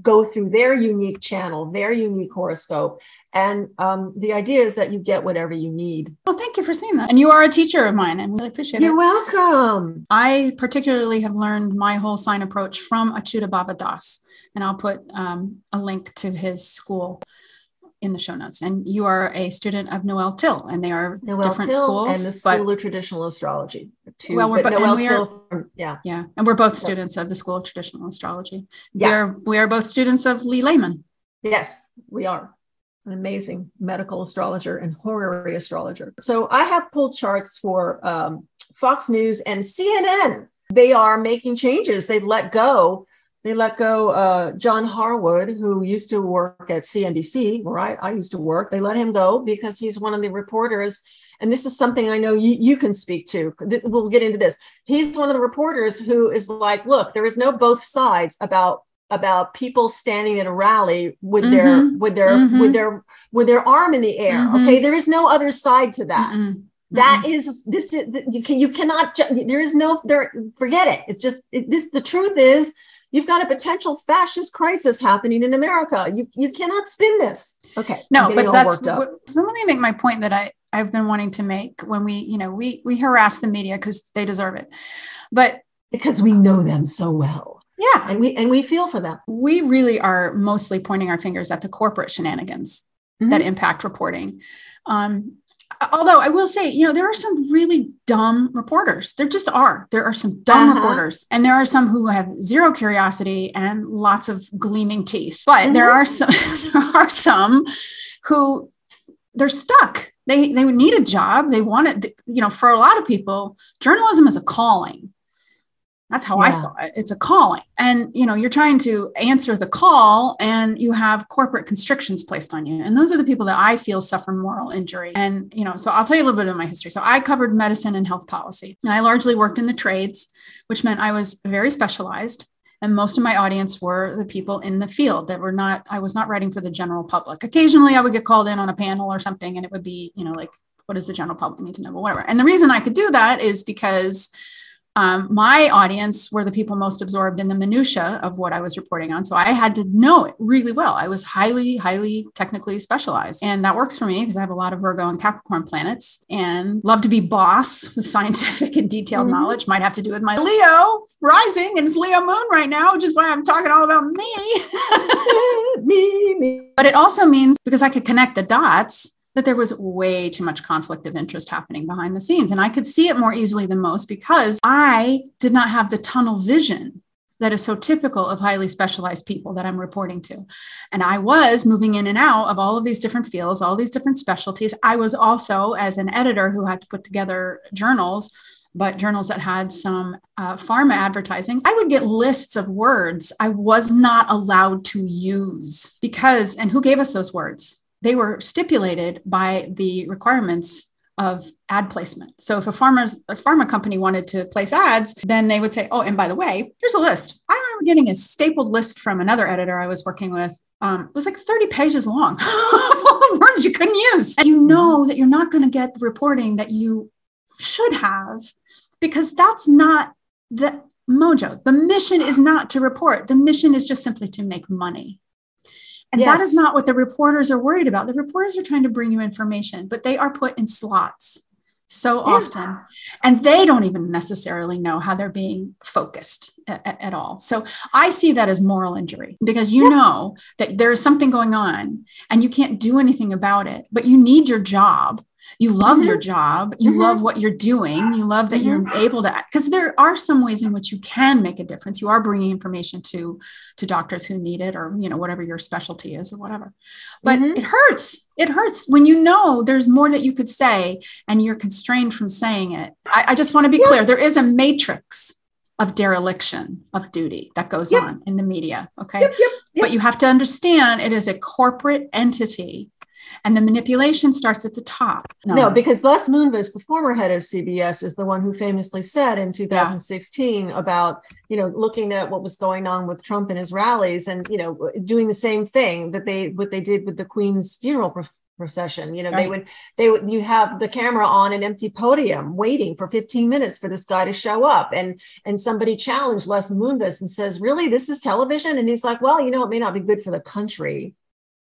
go through their unique channel, their unique horoscope. And um, the idea is that you get whatever you need. Well, thank you for saying that. And you are a teacher of mine, and we really appreciate You're it. You're welcome. I particularly have learned my whole sign approach from Achyuta Das. And I'll put um, a link to his school in the show notes. And you are a student of Noel Tyl, and they are Noel different Tyl schools. And the School but, of Traditional Astrology. Two, well, we're, bo- Noel we are, from, yeah. Yeah. And we're both students of the School of Traditional Astrology. Yeah. We are, we are both students of Lee Lehman. Yes, we are. An amazing medical astrologer and horary astrologer. So I have pulled charts for um, Fox News and CNN. They are making changes. They've let go they let go uh, John Harwood, who used to work at CNBC, where I, I used to work. They let him go because he's one of the reporters. And this is something I know you, you can speak to. We'll get into this. He's one of the reporters who is like, look, there is no both sides about about people standing at a rally with mm-hmm. their with their mm-hmm. with their with their arm in the air. Mm-hmm. Okay, there is no other side to that. That is this is you can you cannot there is no there forget it. It's just it, this the truth is You've got a potential fascist crisis happening in America. You you cannot spin this. Okay. No, but that's so. Let me make my point that I I've been wanting to make when we you know we we harass the media because they deserve it, but because we know them so well. Yeah, and we and we feel for them. We really are mostly pointing our fingers at the corporate shenanigans mm-hmm. that impact reporting. Um, although I will say, you know, there are some really dumb reporters. There just are. There are some dumb uh-huh. reporters, and there are some who have zero curiosity and lots of gleaming teeth. But mm-hmm. there are some *laughs* there are some who they're stuck. They they would need a job. They want it. You know, for a lot of people, journalism is a calling. That's how yeah. I saw it. It's a calling. And you know, you're trying to answer the call and you have corporate constrictions placed on you. And those are the people that I feel suffer moral injury. And you know, so I'll tell you a little bit of my history. So I covered medicine and health policy. And I largely worked in the trades, which meant I was very specialized. And most of my audience were the people in the field that were not, I was not writing for the general public. Occasionally I would get called in on a panel or something, and it would be, you know, like, what does the general public need to know? But whatever. And the reason I could do that is because um, my audience were the people most absorbed in the minutia of what I was reporting on. So I had to know it really well. I was highly, highly technically specialized. And that works for me because I have a lot of Virgo and Capricorn planets and love to be boss with *laughs* scientific and detailed mm-hmm. knowledge. Might have to do with my Leo rising and it's Leo moon right now, which is why I'm talking all about *laughs* *laughs* me. me, me. But it also means because I could connect the dots that there was way too much conflict of interest happening behind the scenes. And I could see it more easily than most because I did not have the tunnel vision that is so typical of highly specialized people that I'm reporting to. And I was moving in and out of all of these different fields, all these different specialties. I was also, as an editor who had to put together journals, but journals that had some uh, pharma advertising, I would get lists of words I was not allowed to use because, and who gave us those words? They were stipulated by the requirements of ad placement. So if a farmer's a pharma company wanted to place ads, then they would say, "Oh, and by the way, here's a list." I remember getting a stapled list from another editor I was working with. Um, it was like 30 pages long, *laughs* all the words you couldn't use. And you know that you're not going to get the reporting that you should have because that's not the mojo. The mission is not to report. The mission is just simply to make money. And yes. that is not what the reporters are worried about. The reporters are trying to bring you information, but they are put in slots so yeah. often and they don't even necessarily know how they're being focused at, at, all so i see that as moral injury because you yeah. know that there is something going on and you can't do anything about it but you need your job you love mm-hmm. your job you mm-hmm. love what you're doing you love that mm-hmm. you're able to because there are some ways in which you can make a difference you are bringing information to to doctors who need it or you know whatever your specialty is or whatever but mm-hmm. it hurts it hurts when you know there's more that you could say and you're constrained from saying it i, I just want to be yeah. clear there is a matrix of dereliction of duty that goes yep. on in the media okay yep, yep, but you have to understand it is a corporate entity and the manipulation starts at the top. No, no because Les Moonves, the former head of CBS, is the one who famously said in 2016 yeah. about you know looking at what was going on with Trump and his rallies, and you know doing the same thing that they what they did with the Queen's funeral procession you know right. they would they would you have the camera on an empty podium waiting for 15 minutes for this guy to show up and and somebody challenged les moonves and says really this is television and he's like well you know it may not be good for the country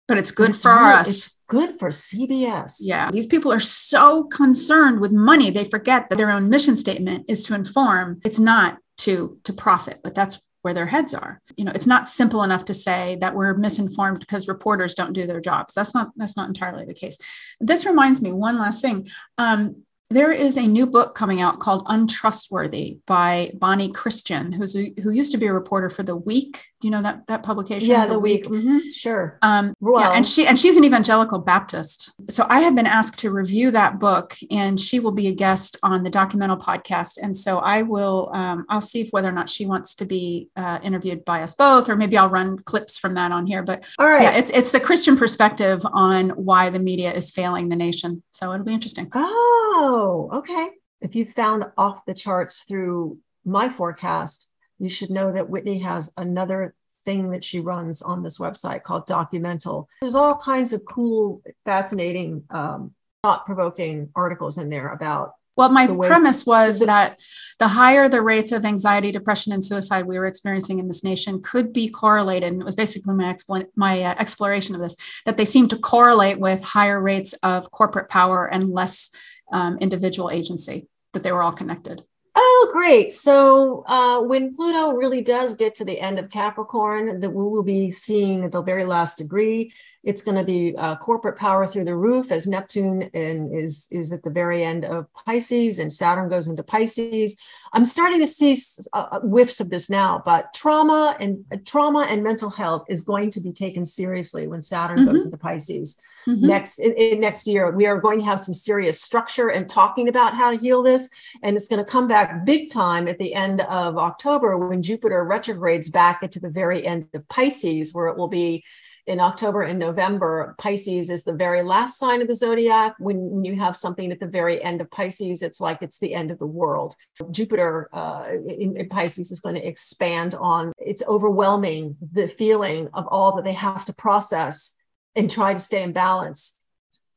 but it's good it's for us it's good for CBS. Yeah. These people are so concerned with money, they forget that their own mission statement is to inform. It's not to to profit, but that's where their heads are. You know, it's not simple enough to say that we're misinformed because reporters don't do their jobs. That's not that's not entirely the case. This reminds me one last thing. Um, there is a new book coming out called Untrustworthy by Bonnie Kristian, who's who used to be a reporter for The Week. Do you know that that publication? Yeah, The, the Week. week. Mm-hmm. Sure. Um, well, yeah, and she and she's an evangelical Baptist. So I have been asked to review that book, and she will be a guest on the Documental podcast. And so I will um, I'll see if whether or not she wants to be uh, interviewed by us both, or maybe I'll run clips from that on here. But all right, yeah, it's it's the Christian perspective on why the media is failing the nation. So it'll be interesting. Oh. Oh, okay. If you found off the charts through my forecast, you should know that Whitney has another thing that she runs on this website called Documental. There's all kinds of cool, fascinating, um, thought provoking articles in there about. Well, my premise was that the higher the rates of anxiety, depression, and suicide we were experiencing in this nation could be correlated. And it was basically my, expl- my uh, exploration of this that they seem to correlate with higher rates of corporate power and less um, individual agency, that they were all connected. Oh, great. So uh, when Pluto really does get to the end of Capricorn, that we will be seeing the very last degree. It's going to be uh, corporate power through the roof as Neptune and is, is at the very end of Pisces and Saturn goes into Pisces. I'm starting to see uh, uh, whiffs of this now, but trauma and uh, trauma and mental health is going to be taken seriously when Saturn mm-hmm. goes into Pisces. Mm-hmm. Next in, in next year, we are going to have some serious structure and talking about how to heal this, and it's going to come back big time at the end of October when Jupiter retrogrades back into the very end of Pisces, where it will be in October and November, Pisces is the very last sign of the zodiac. When you have something at the very end of Pisces, it's like it's the end of the world. Jupiter uh, in, in, Pisces is going to expand on, it's overwhelming the feeling of all that they have to process and try to stay in balance.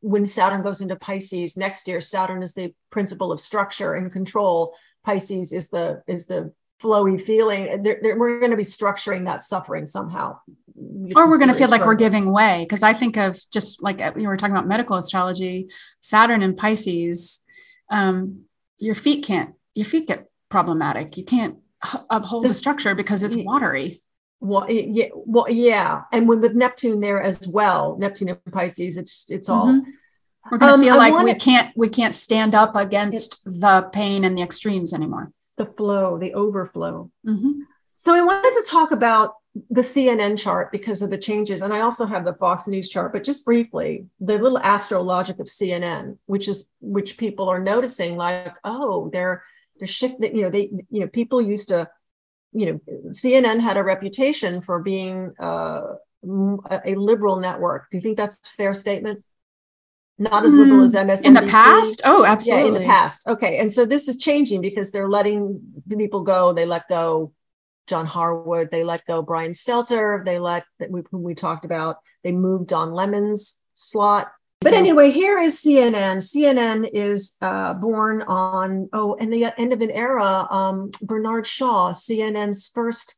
When Saturn goes into Pisces next year, Saturn is the principle of structure and control. Pisces is the is the flowy feeling. They're, they're, we're going to be structuring that suffering somehow or we're going to feel like we're giving way because i think of just like uh, you were talking about medical astrology saturn and pisces um, your feet can't your feet get problematic you can't uphold the, the structure because it's watery well yeah well yeah and when with neptune there as well neptune and pisces it's it's all mm-hmm. we're going to um, feel like we can't we can't stand up against the pain and the extremes anymore the flow the overflow mm-hmm. So I wanted to talk about the CNN chart because of the changes, and I also have the Fox News chart. But just briefly, the little astrologic of CNN, which is which people are noticing, like, oh, they're they're shifting. You know, they you know people used to, you know, CNN had a reputation for being uh, a liberal network. Do you think that's a fair statement? Not as liberal as MSNBC. Hmm. In the past? Oh, absolutely. Yeah, in the past. Okay. And so this is changing because they're letting people go. They let go John Harwood. They let go Brian Stelter. They let, whom we talked about, they moved Don Lemon's slot. But anyway, here is CNN. CNN is uh, born on, oh, and the end of an era. Um, Bernard Shaw, CNN's first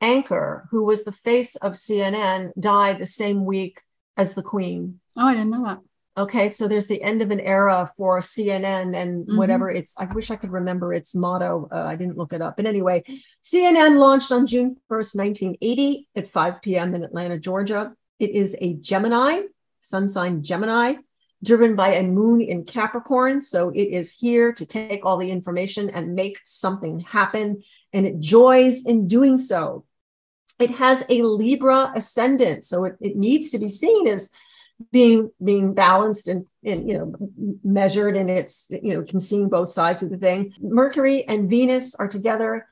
anchor, who was the face of CNN, died the same week as the Queen. Oh, I didn't know that. Okay, so there's the end of an era for CNN and Mm-hmm. whatever it's. I wish I could remember its motto. Uh, I didn't look it up. But anyway, CNN launched on June 1st, 1980 at 5 p.m. in Atlanta, Georgia. It is a Gemini, sun sign Gemini, driven by a moon in Capricorn. So it is here to take all the information and make something happen. And it joys in doing so. It has a Libra ascendant. So it, it needs to be seen as being being balanced and, and you know measured and it's you know can see both sides of the thing mercury and venus are together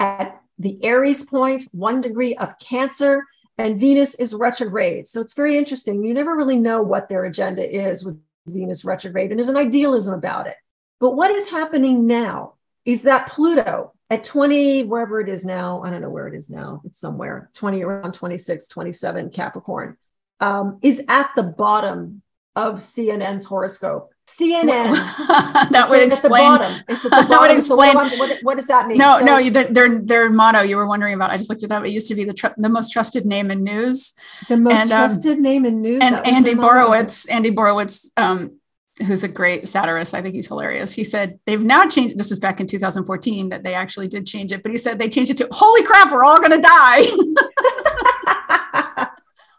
at the aries point one degree of cancer and venus is retrograde. So it's very interesting. You never really know what their agenda is with venus retrograde and there's an idealism about it. But what is happening now is that pluto at 20 wherever it is now i don't know where it is now it's somewhere 20 around 26 27 capricorn um, is at the bottom of CNN's horoscope. CNN. *laughs* that would is at the explain. It's at the *laughs* That would bottom. So what, explain- what, does that mean? No, So- no, their, their their motto you were wondering about. I just looked it up. It used to be the tr- the most trusted name in news. The most and, um, trusted name in news. And Andy. Borowitz, Andy Borowitz, um, who's a great satirist. I think he's hilarious. He said they've now changed. This was back in 2014 that they actually did change it, but he said they changed it to "Holy crap, we're all gonna die," *laughs*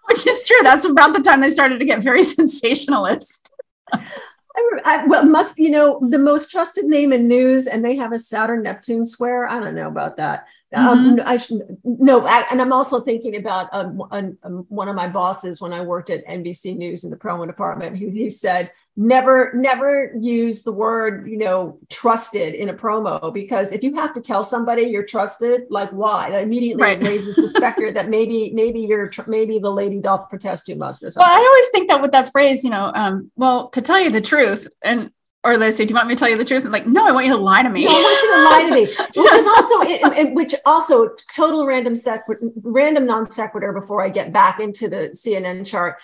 which is true. That's about the time they started to get very sensationalist. I, I, well, must you know the most trusted name in news, and they have a Saturn Neptune square. I don't know about that. Um, I should, no, I, and I'm also thinking about um, um, one of my bosses when I worked at NBC News in the promo department. Who he said never, never use the word you know trusted in a promo because if you have to tell somebody you're trusted, like why? That immediately Right. *laughs* raises the specter that maybe maybe you're maybe the lady doth protest too much or Well. I always think that with that phrase, you know, um, well, to tell you the truth, and or they say, "Do you want me to tell you the truth?" And like, no, I want you to lie to me. No, I want you to lie to me, *laughs* which is also it, it- which also total random sequ- random non sequitur. Before I get back into the CNN chart,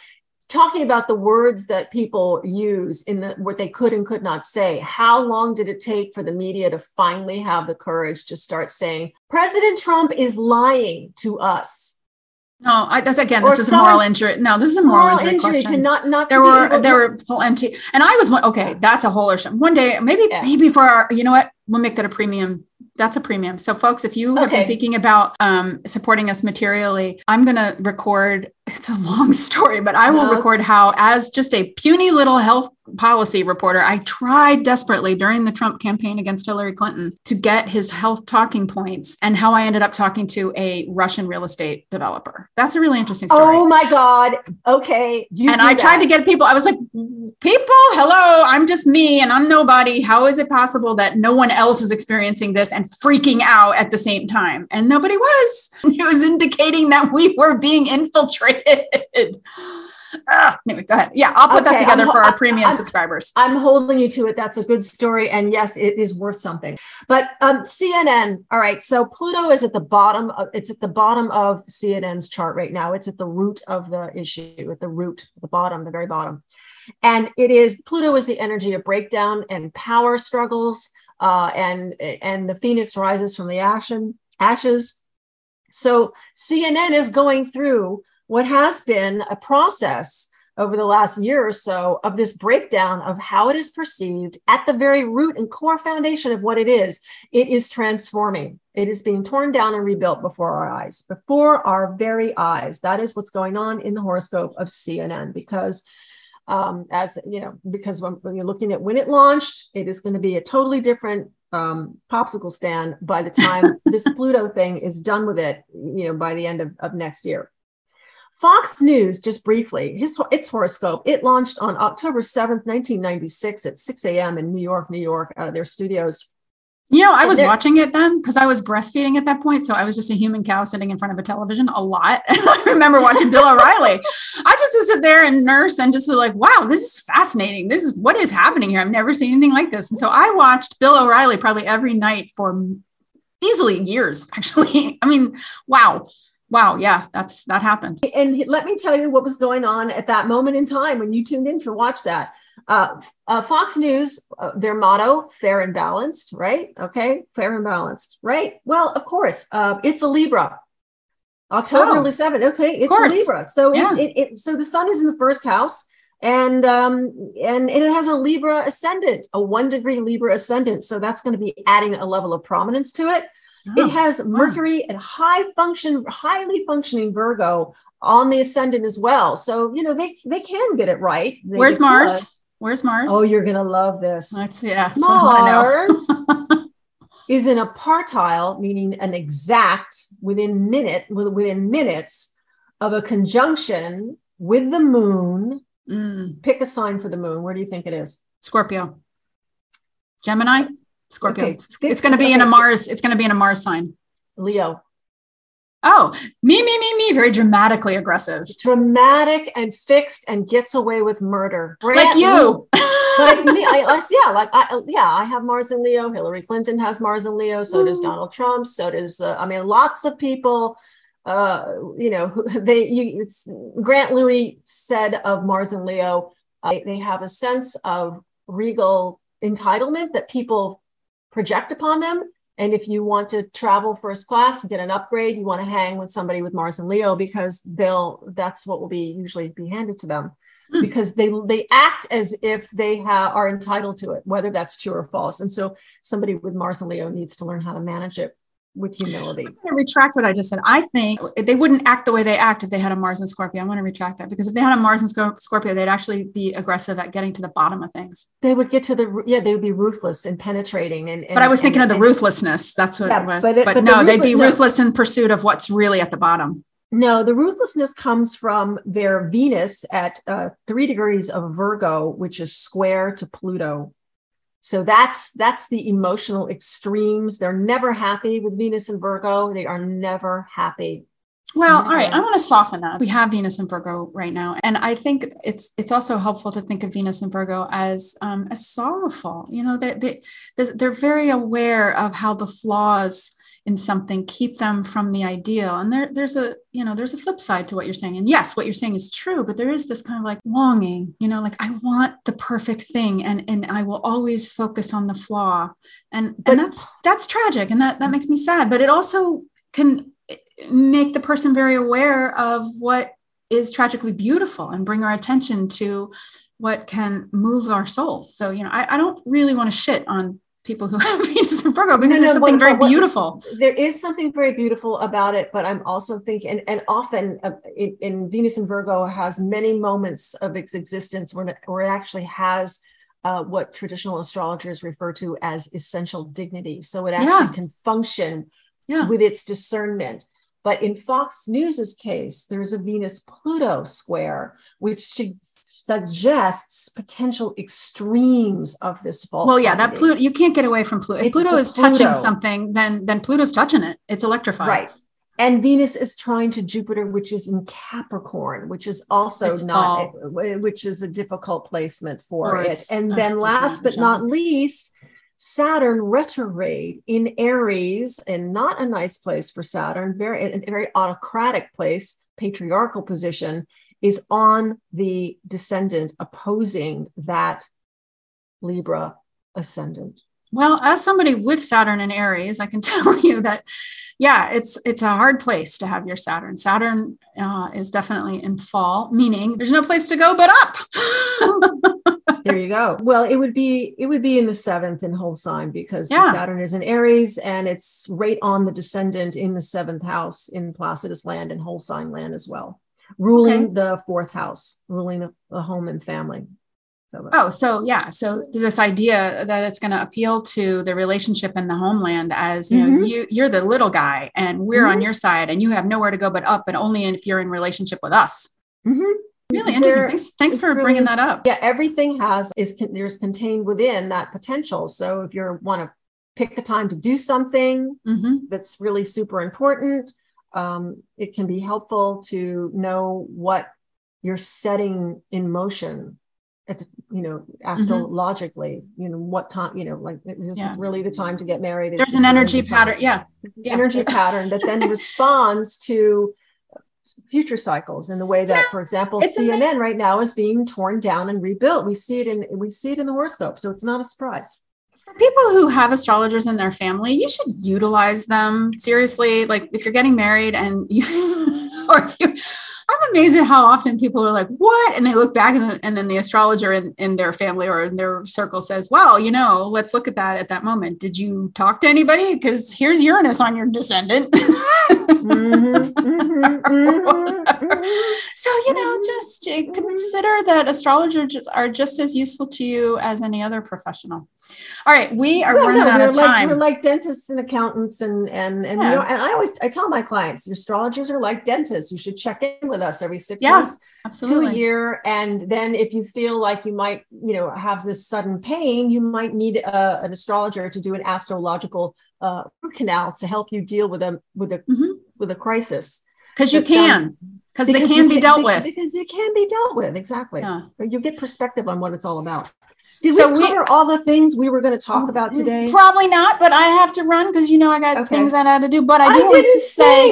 talking about the words that people use in the what they could and could not say. How long did it take for the media to finally have the courage to start saying President Trump is lying to us? No, I, that's again, Or this is a moral injury. No, this is a moral, injury, question. to not not there were to- there were plenty, and I was one. Okay, that's a whole issue. One day, maybe Yeah. maybe for our, you know what, we'll make that a premium. That's a premium. So, folks, if you have been thinking about um, supporting us materially, I'm going to record. It's a long *laughs* story, but I will record how, as just a puny little health policy reporter, I tried desperately during the Trump campaign against Hillary Clinton to get his health talking points, and how I ended up talking to a Russian real estate developer. That's a really interesting story Oh my God! Okay, and I tried to get people. I was like, people, hello, I'm just me and I'm nobody. How is it possible that no one else is experiencing this and freaking out at the same time? And nobody was. *laughs* It was indicating that we were being infiltrated. Ah, anyway, go ahead. Yeah, I'll put that together I'm- for our premium I'm- subscribers. I'm holding you to it. That's a good story. And yes, it is worth something. But um, CNN, all right. So Pluto is at the bottom of it's at the bottom of CNN's chart right now. It's at the root of the issue, at the root, the bottom, the very bottom. And it is Pluto is the energy of breakdown and power struggles. Uh, and and the phoenix rises from the ashen ashes. So CNN is going through what has been a process over the last year or so of this breakdown of how it is perceived at the very root and core foundation of what it is. It is transforming. It is being torn down and rebuilt before our eyes, before our very eyes. That is what's going on in the horoscope of CNN because um, as you know, because when, when you're looking at when it launched, it is going to be a totally different um, popsicle stand by the time *laughs* this Pluto thing is done with it, you know, by the end of, of next year. Fox News, just briefly, his its horoscope, it launched on October 7th, 1996 at 6 a.m. in New York, New York, out of their studios. You know, I was watching it then because I was breastfeeding at that point. So I was just a human cow sitting in front of a television a lot. And *laughs* I remember watching Bill O'Reilly. I just would sit there and nurse and just be like, wow, this is fascinating. This is what is happening here. I've never seen anything like this. And so I watched Bill O'Reilly probably every night for easily years, *laughs* actually. I mean, wow wow yeah that's that happened. And let me tell you what was going on at that moment in time when you tuned in to watch that. Uh, uh, fox news uh, their motto fair and balanced right? Okay fair and balanced right? Well of course uh, it's a libra. October oh, 7th okay it's a libra. So yeah. it, it, it, so the sun is in the first house and um and it has a libra ascendant a one degree libra ascendant. So that's going to be adding a level of prominence to it Oh, it has Mercury and high function, highly functioning Virgo on the ascendant as well. So, you know, they they can get it right. They Where's Mars? Where's Mars? Oh, you're gonna love this. Let's yeah. Mars *laughs* is in a partile, meaning an exact within minute within minutes of a conjunction with the moon. Mm. Pick a sign for the moon. Where do you think it is? Scorpio. Gemini. Scorpio. Okay. It's going to be in a Mars. It's going to be in a Mars sign. Leo. Oh, me, me, me, me. Very dramatically aggressive. Dramatic and fixed and gets away with murder. Brand like you. *laughs* like me, I, I, yeah, like I, yeah, I have Mars and Leo. Hillary Clinton has Mars and Leo. So does Donald Trump. So does uh, I mean, lots of people. Uh, you know, *laughs* they. You, it's Grant Lewi said of Mars and Leo. Uh, they have a sense of regal entitlement that people project upon them. And if you want to travel first class get an upgrade, you want to hang with somebody with Mars and Leo because they'll that's what will be usually be handed to them hmm. because they they act as if they ha- are entitled to it, whether that's true or false. And so somebody with Mars and Leo needs to learn how to manage it with humility. I'm going to retract what I just said. I think they wouldn't act the way they act if they had a Mars and Scorpio. I want to retract that because if they had a Mars and Scorpio, they'd actually be aggressive at getting to the bottom of things. They would get to the yeah, they would be ruthless and penetrating. And, and but I was thinking and, of the ruthlessness. That's what. Yeah, but, it, but, but, no, the they'd be ruthless in pursuit of what's really at the bottom. No, the ruthlessness comes from their Venus at uh, three degrees of Virgo, which is square to Pluto so that's that's the emotional extremes. They're never happy with Venus and Virgo. They are never happy. Well, all right, I want to soften that. We have Venus and Virgo right now, and I think it's it's also helpful to think of Venus and Virgo as um, as sorrowful. You know, they, they they're very aware of how the flaws in something keep them from the ideal and there, there's a you know there's a flip side to what you're saying. And yes what you're saying is true but there is this kind of like longing you know like i want the perfect thing and and i will always focus on the flaw. And but, and that's that's tragic and that that makes me sad but it also can make the person very aware of what is tragically beautiful and bring our attention to what can move our souls. So you know i, I don't really want to shit on people who *laughs* have Venus and Virgo because no, there's no, something very beautiful. There is something very beautiful about it, but I'm also thinking, and, and often uh, in, in, Venus and Virgo has many moments of its existence where it, where it actually has uh, what traditional astrologers refer to as essential dignity. So it actually yeah. can function yeah. with its discernment. But in Fox News's case, there's a Venus Pluto square, which suggests potential extremes of this fault. Well, yeah, that Pluto, you can't get away from Pluto. If Pluto is Pluto. touching something, then then Pluto's touching it. It's electrified. Right. And Venus is trying to Jupiter, which is in Capricorn, which is also it's not, which is a difficult placement for or it. And then last but not least, Saturn retrograde in Aries, and not a nice place for Saturn, very a very autocratic place, patriarchal position is on the descendant opposing that Libra ascendant. Well, as somebody with Saturn and Aries, I can *laughs* tell you that, yeah, it's it's a hard place to have your Saturn. Saturn uh, is definitely in fall, meaning there's no place to go but up. *laughs* there you go. Well, it would be it would be in the seventh in whole sign because yeah. Saturn is in Aries and it's right on the descendant in the seventh house in Placidus land and whole sign land as well ruling okay. the fourth house, ruling the, the home and family. Oh, so yeah. So this idea that it's going to appeal to the relationship in the homeland as you mm-hmm. know, you you're the little guy and we're mm-hmm. on your side and you have nowhere to go but up and only if you're in relationship with us. Mm-hmm. Really interesting. There, thanks, thanks for really, bringing that up. Yeah, everything has is there's contained within that potential. So if you want to pick a time to do something mm-hmm. that's really super important, um, it can be helpful to know what you're setting in motion at the, you know astrologically mm-hmm. you know what time you know like is this yeah. really the time to get married there's an energy pattern yeah. yeah. energy *laughs* pattern that then responds to future cycles in the way that yeah. for example cnn amazing. right now is being torn down and rebuilt we see it in we see it in the horoscope so it's not a surprise for people who have astrologers in their family you should utilize them seriously like if you're getting married and you *laughs* or if you I'm amazed at how often people are like, what? And they look back and, and then the astrologer in, in their family or in their circle says, well, you know, let's look at that at that moment. Did you talk to anybody? Because here's Uranus on your descendant. *laughs* mm-hmm, mm-hmm, mm-hmm, so, you know, just mm-hmm. consider that astrologers are just as useful to you as any other professional. All right, we are running out of time. We're like dentists and accountants, and and and yeah. you know, and I always I tell my clients, astrologers are like dentists. You should check in with us every six yeah, months absolutely. to a year, and then if you feel like you might, you know, have this sudden pain, you might need a, uh, an astrologer to do an astrological uh, root canal to help you deal with a with a mm-hmm. with a crisis. Because you can. Because they can be dealt with. Because it can be dealt with, exactly. Yeah. You get perspective on what it's all about. Did so we cover we, all the things we were going to talk about today? Probably not, but I have to run because you know I got okay. things that I had to do. But I do I want to say.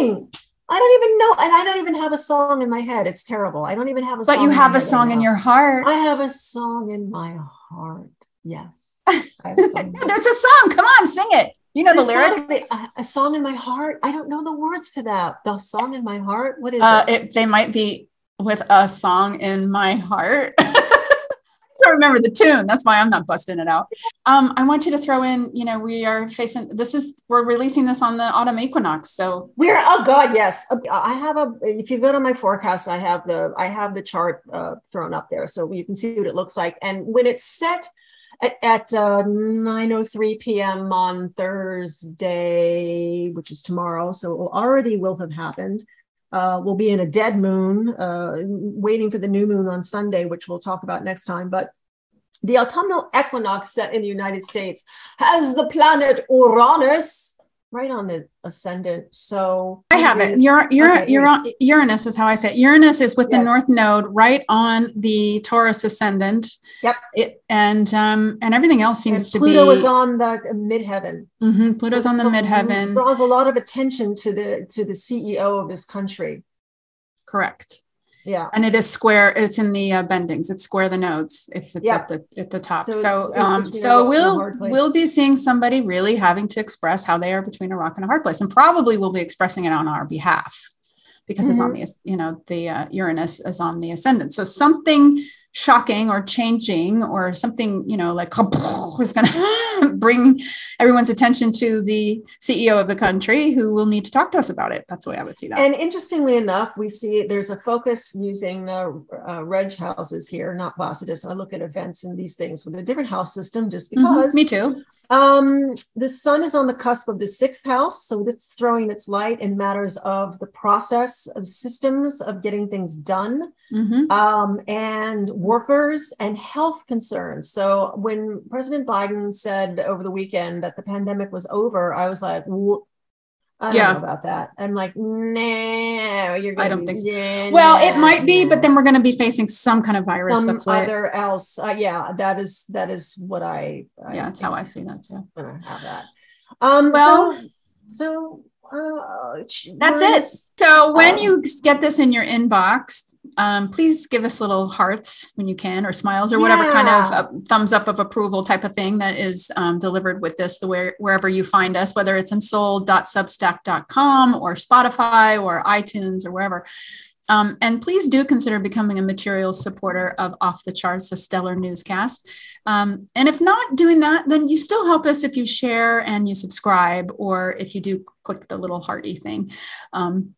I don't even know, and I don't even have a song in my head. It's terrible. I don't even have a. But you have a song in your heart. I have a song in my heart. Yes. *laughs* There's a song. Come on, sing it. You know There's the lyric. A, a, song in my heart. I don't know the words to that. The song in my heart. What is uh, it? it? They might be with a song in my heart. *laughs* I don't remember the tune. That's why I'm not busting it out. Um, I want you to throw in, you know, we are facing this is we're releasing this on the autumn equinox. So we're oh god, yes. I have a if you go to my forecast, I have the I have the chart uh, thrown up there so you can see what it looks like. And when it's set at, at uh, 9:03 p.m. on Thursday, which is tomorrow, so already will have happened uh, we'll be in a dead moon, uh, waiting for the new moon on Sunday, which we'll talk about next time. But the autumnal equinox set in the United States has the planet Uranus right on the ascendant. So I have it. Your, your, okay, your, Uranus is how I say it. Uranus is with yes. the North Node right on the Taurus ascendant. Yep. It, and um and everything else seems and to be. Pluto is on the midheaven. Mm-hmm. Pluto's so on the midheaven. Draws a lot of attention to the to the CEO of this country. Correct. Yeah. And it is square. It's in the uh, bendings. It's square the nodes if it's at the at the top. So so, um, so we'll we'll be seeing somebody really having to express how they are between a rock and a hard place, and probably we'll be expressing it on our behalf because mm-hmm. it's on mm-hmm. the you know the uh, Uranus is on the ascendant. So something shocking or changing or something you know like *laughs* is going *laughs* to bring everyone's attention to the ceo of the country who will need to talk to us about it. That's the way i would see that. And interestingly enough we see there's a focus using uh, uh, reg houses here not placidus i look at events and these things with a different house system just because mm-hmm, me too. um, the sun is on the cusp of the sixth house so it's throwing its light in matters of the process of systems of getting things done. Mm-hmm. um, and workers and health concerns. So when President Biden said over the weekend that the pandemic was over, I was like, I don't yeah. know about that. I'm like, no, you're. Gonna." I don't think so. Yeah, well, it might be, but then we're going to be facing some kind of virus. Some that's why other else. Uh, yeah, that is that is what I. I yeah, that's how I see that too. Gonna have that. Um. Well, so, so uh, that's it. So when um, you get this in your inbox, um, please give us little hearts when you can, or smiles, or whatever yeah. kind of uh, thumbs up of approval type of thing that is um, delivered with this, the where, wherever you find us, whether it's ensouled.substack.com or Spotify or iTunes or wherever. Um, and please do consider becoming a material supporter of Off the Charts, a stellar newscast. Um, and if not doing that, then you still help us if you share and you subscribe, or if you do click the little hearty thing. Um,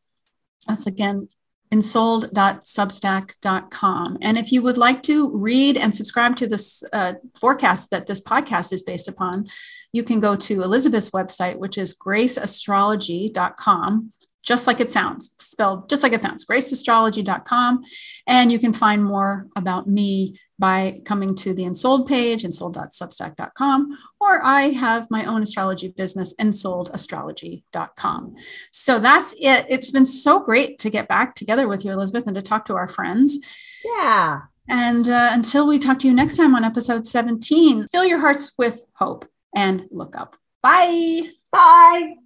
that's again ensouled.substack.com. And if you would like to read and subscribe to this uh, forecast that this podcast is based upon, you can go to Elizabeth's website, which is graceastrology.com just like it sounds, spelled just like it sounds, graceastrology.com. And you can find more about me by coming to the Ensouled page, ensouled.substack.com, or I have my own astrology business, ensouledastrology.com. So that's it. It's been so great to get back together with you, Elizabeth, and to talk to our friends. Yeah. And uh, until we talk to you next time on episode 17, fill your hearts with hope and look up. Bye. Bye.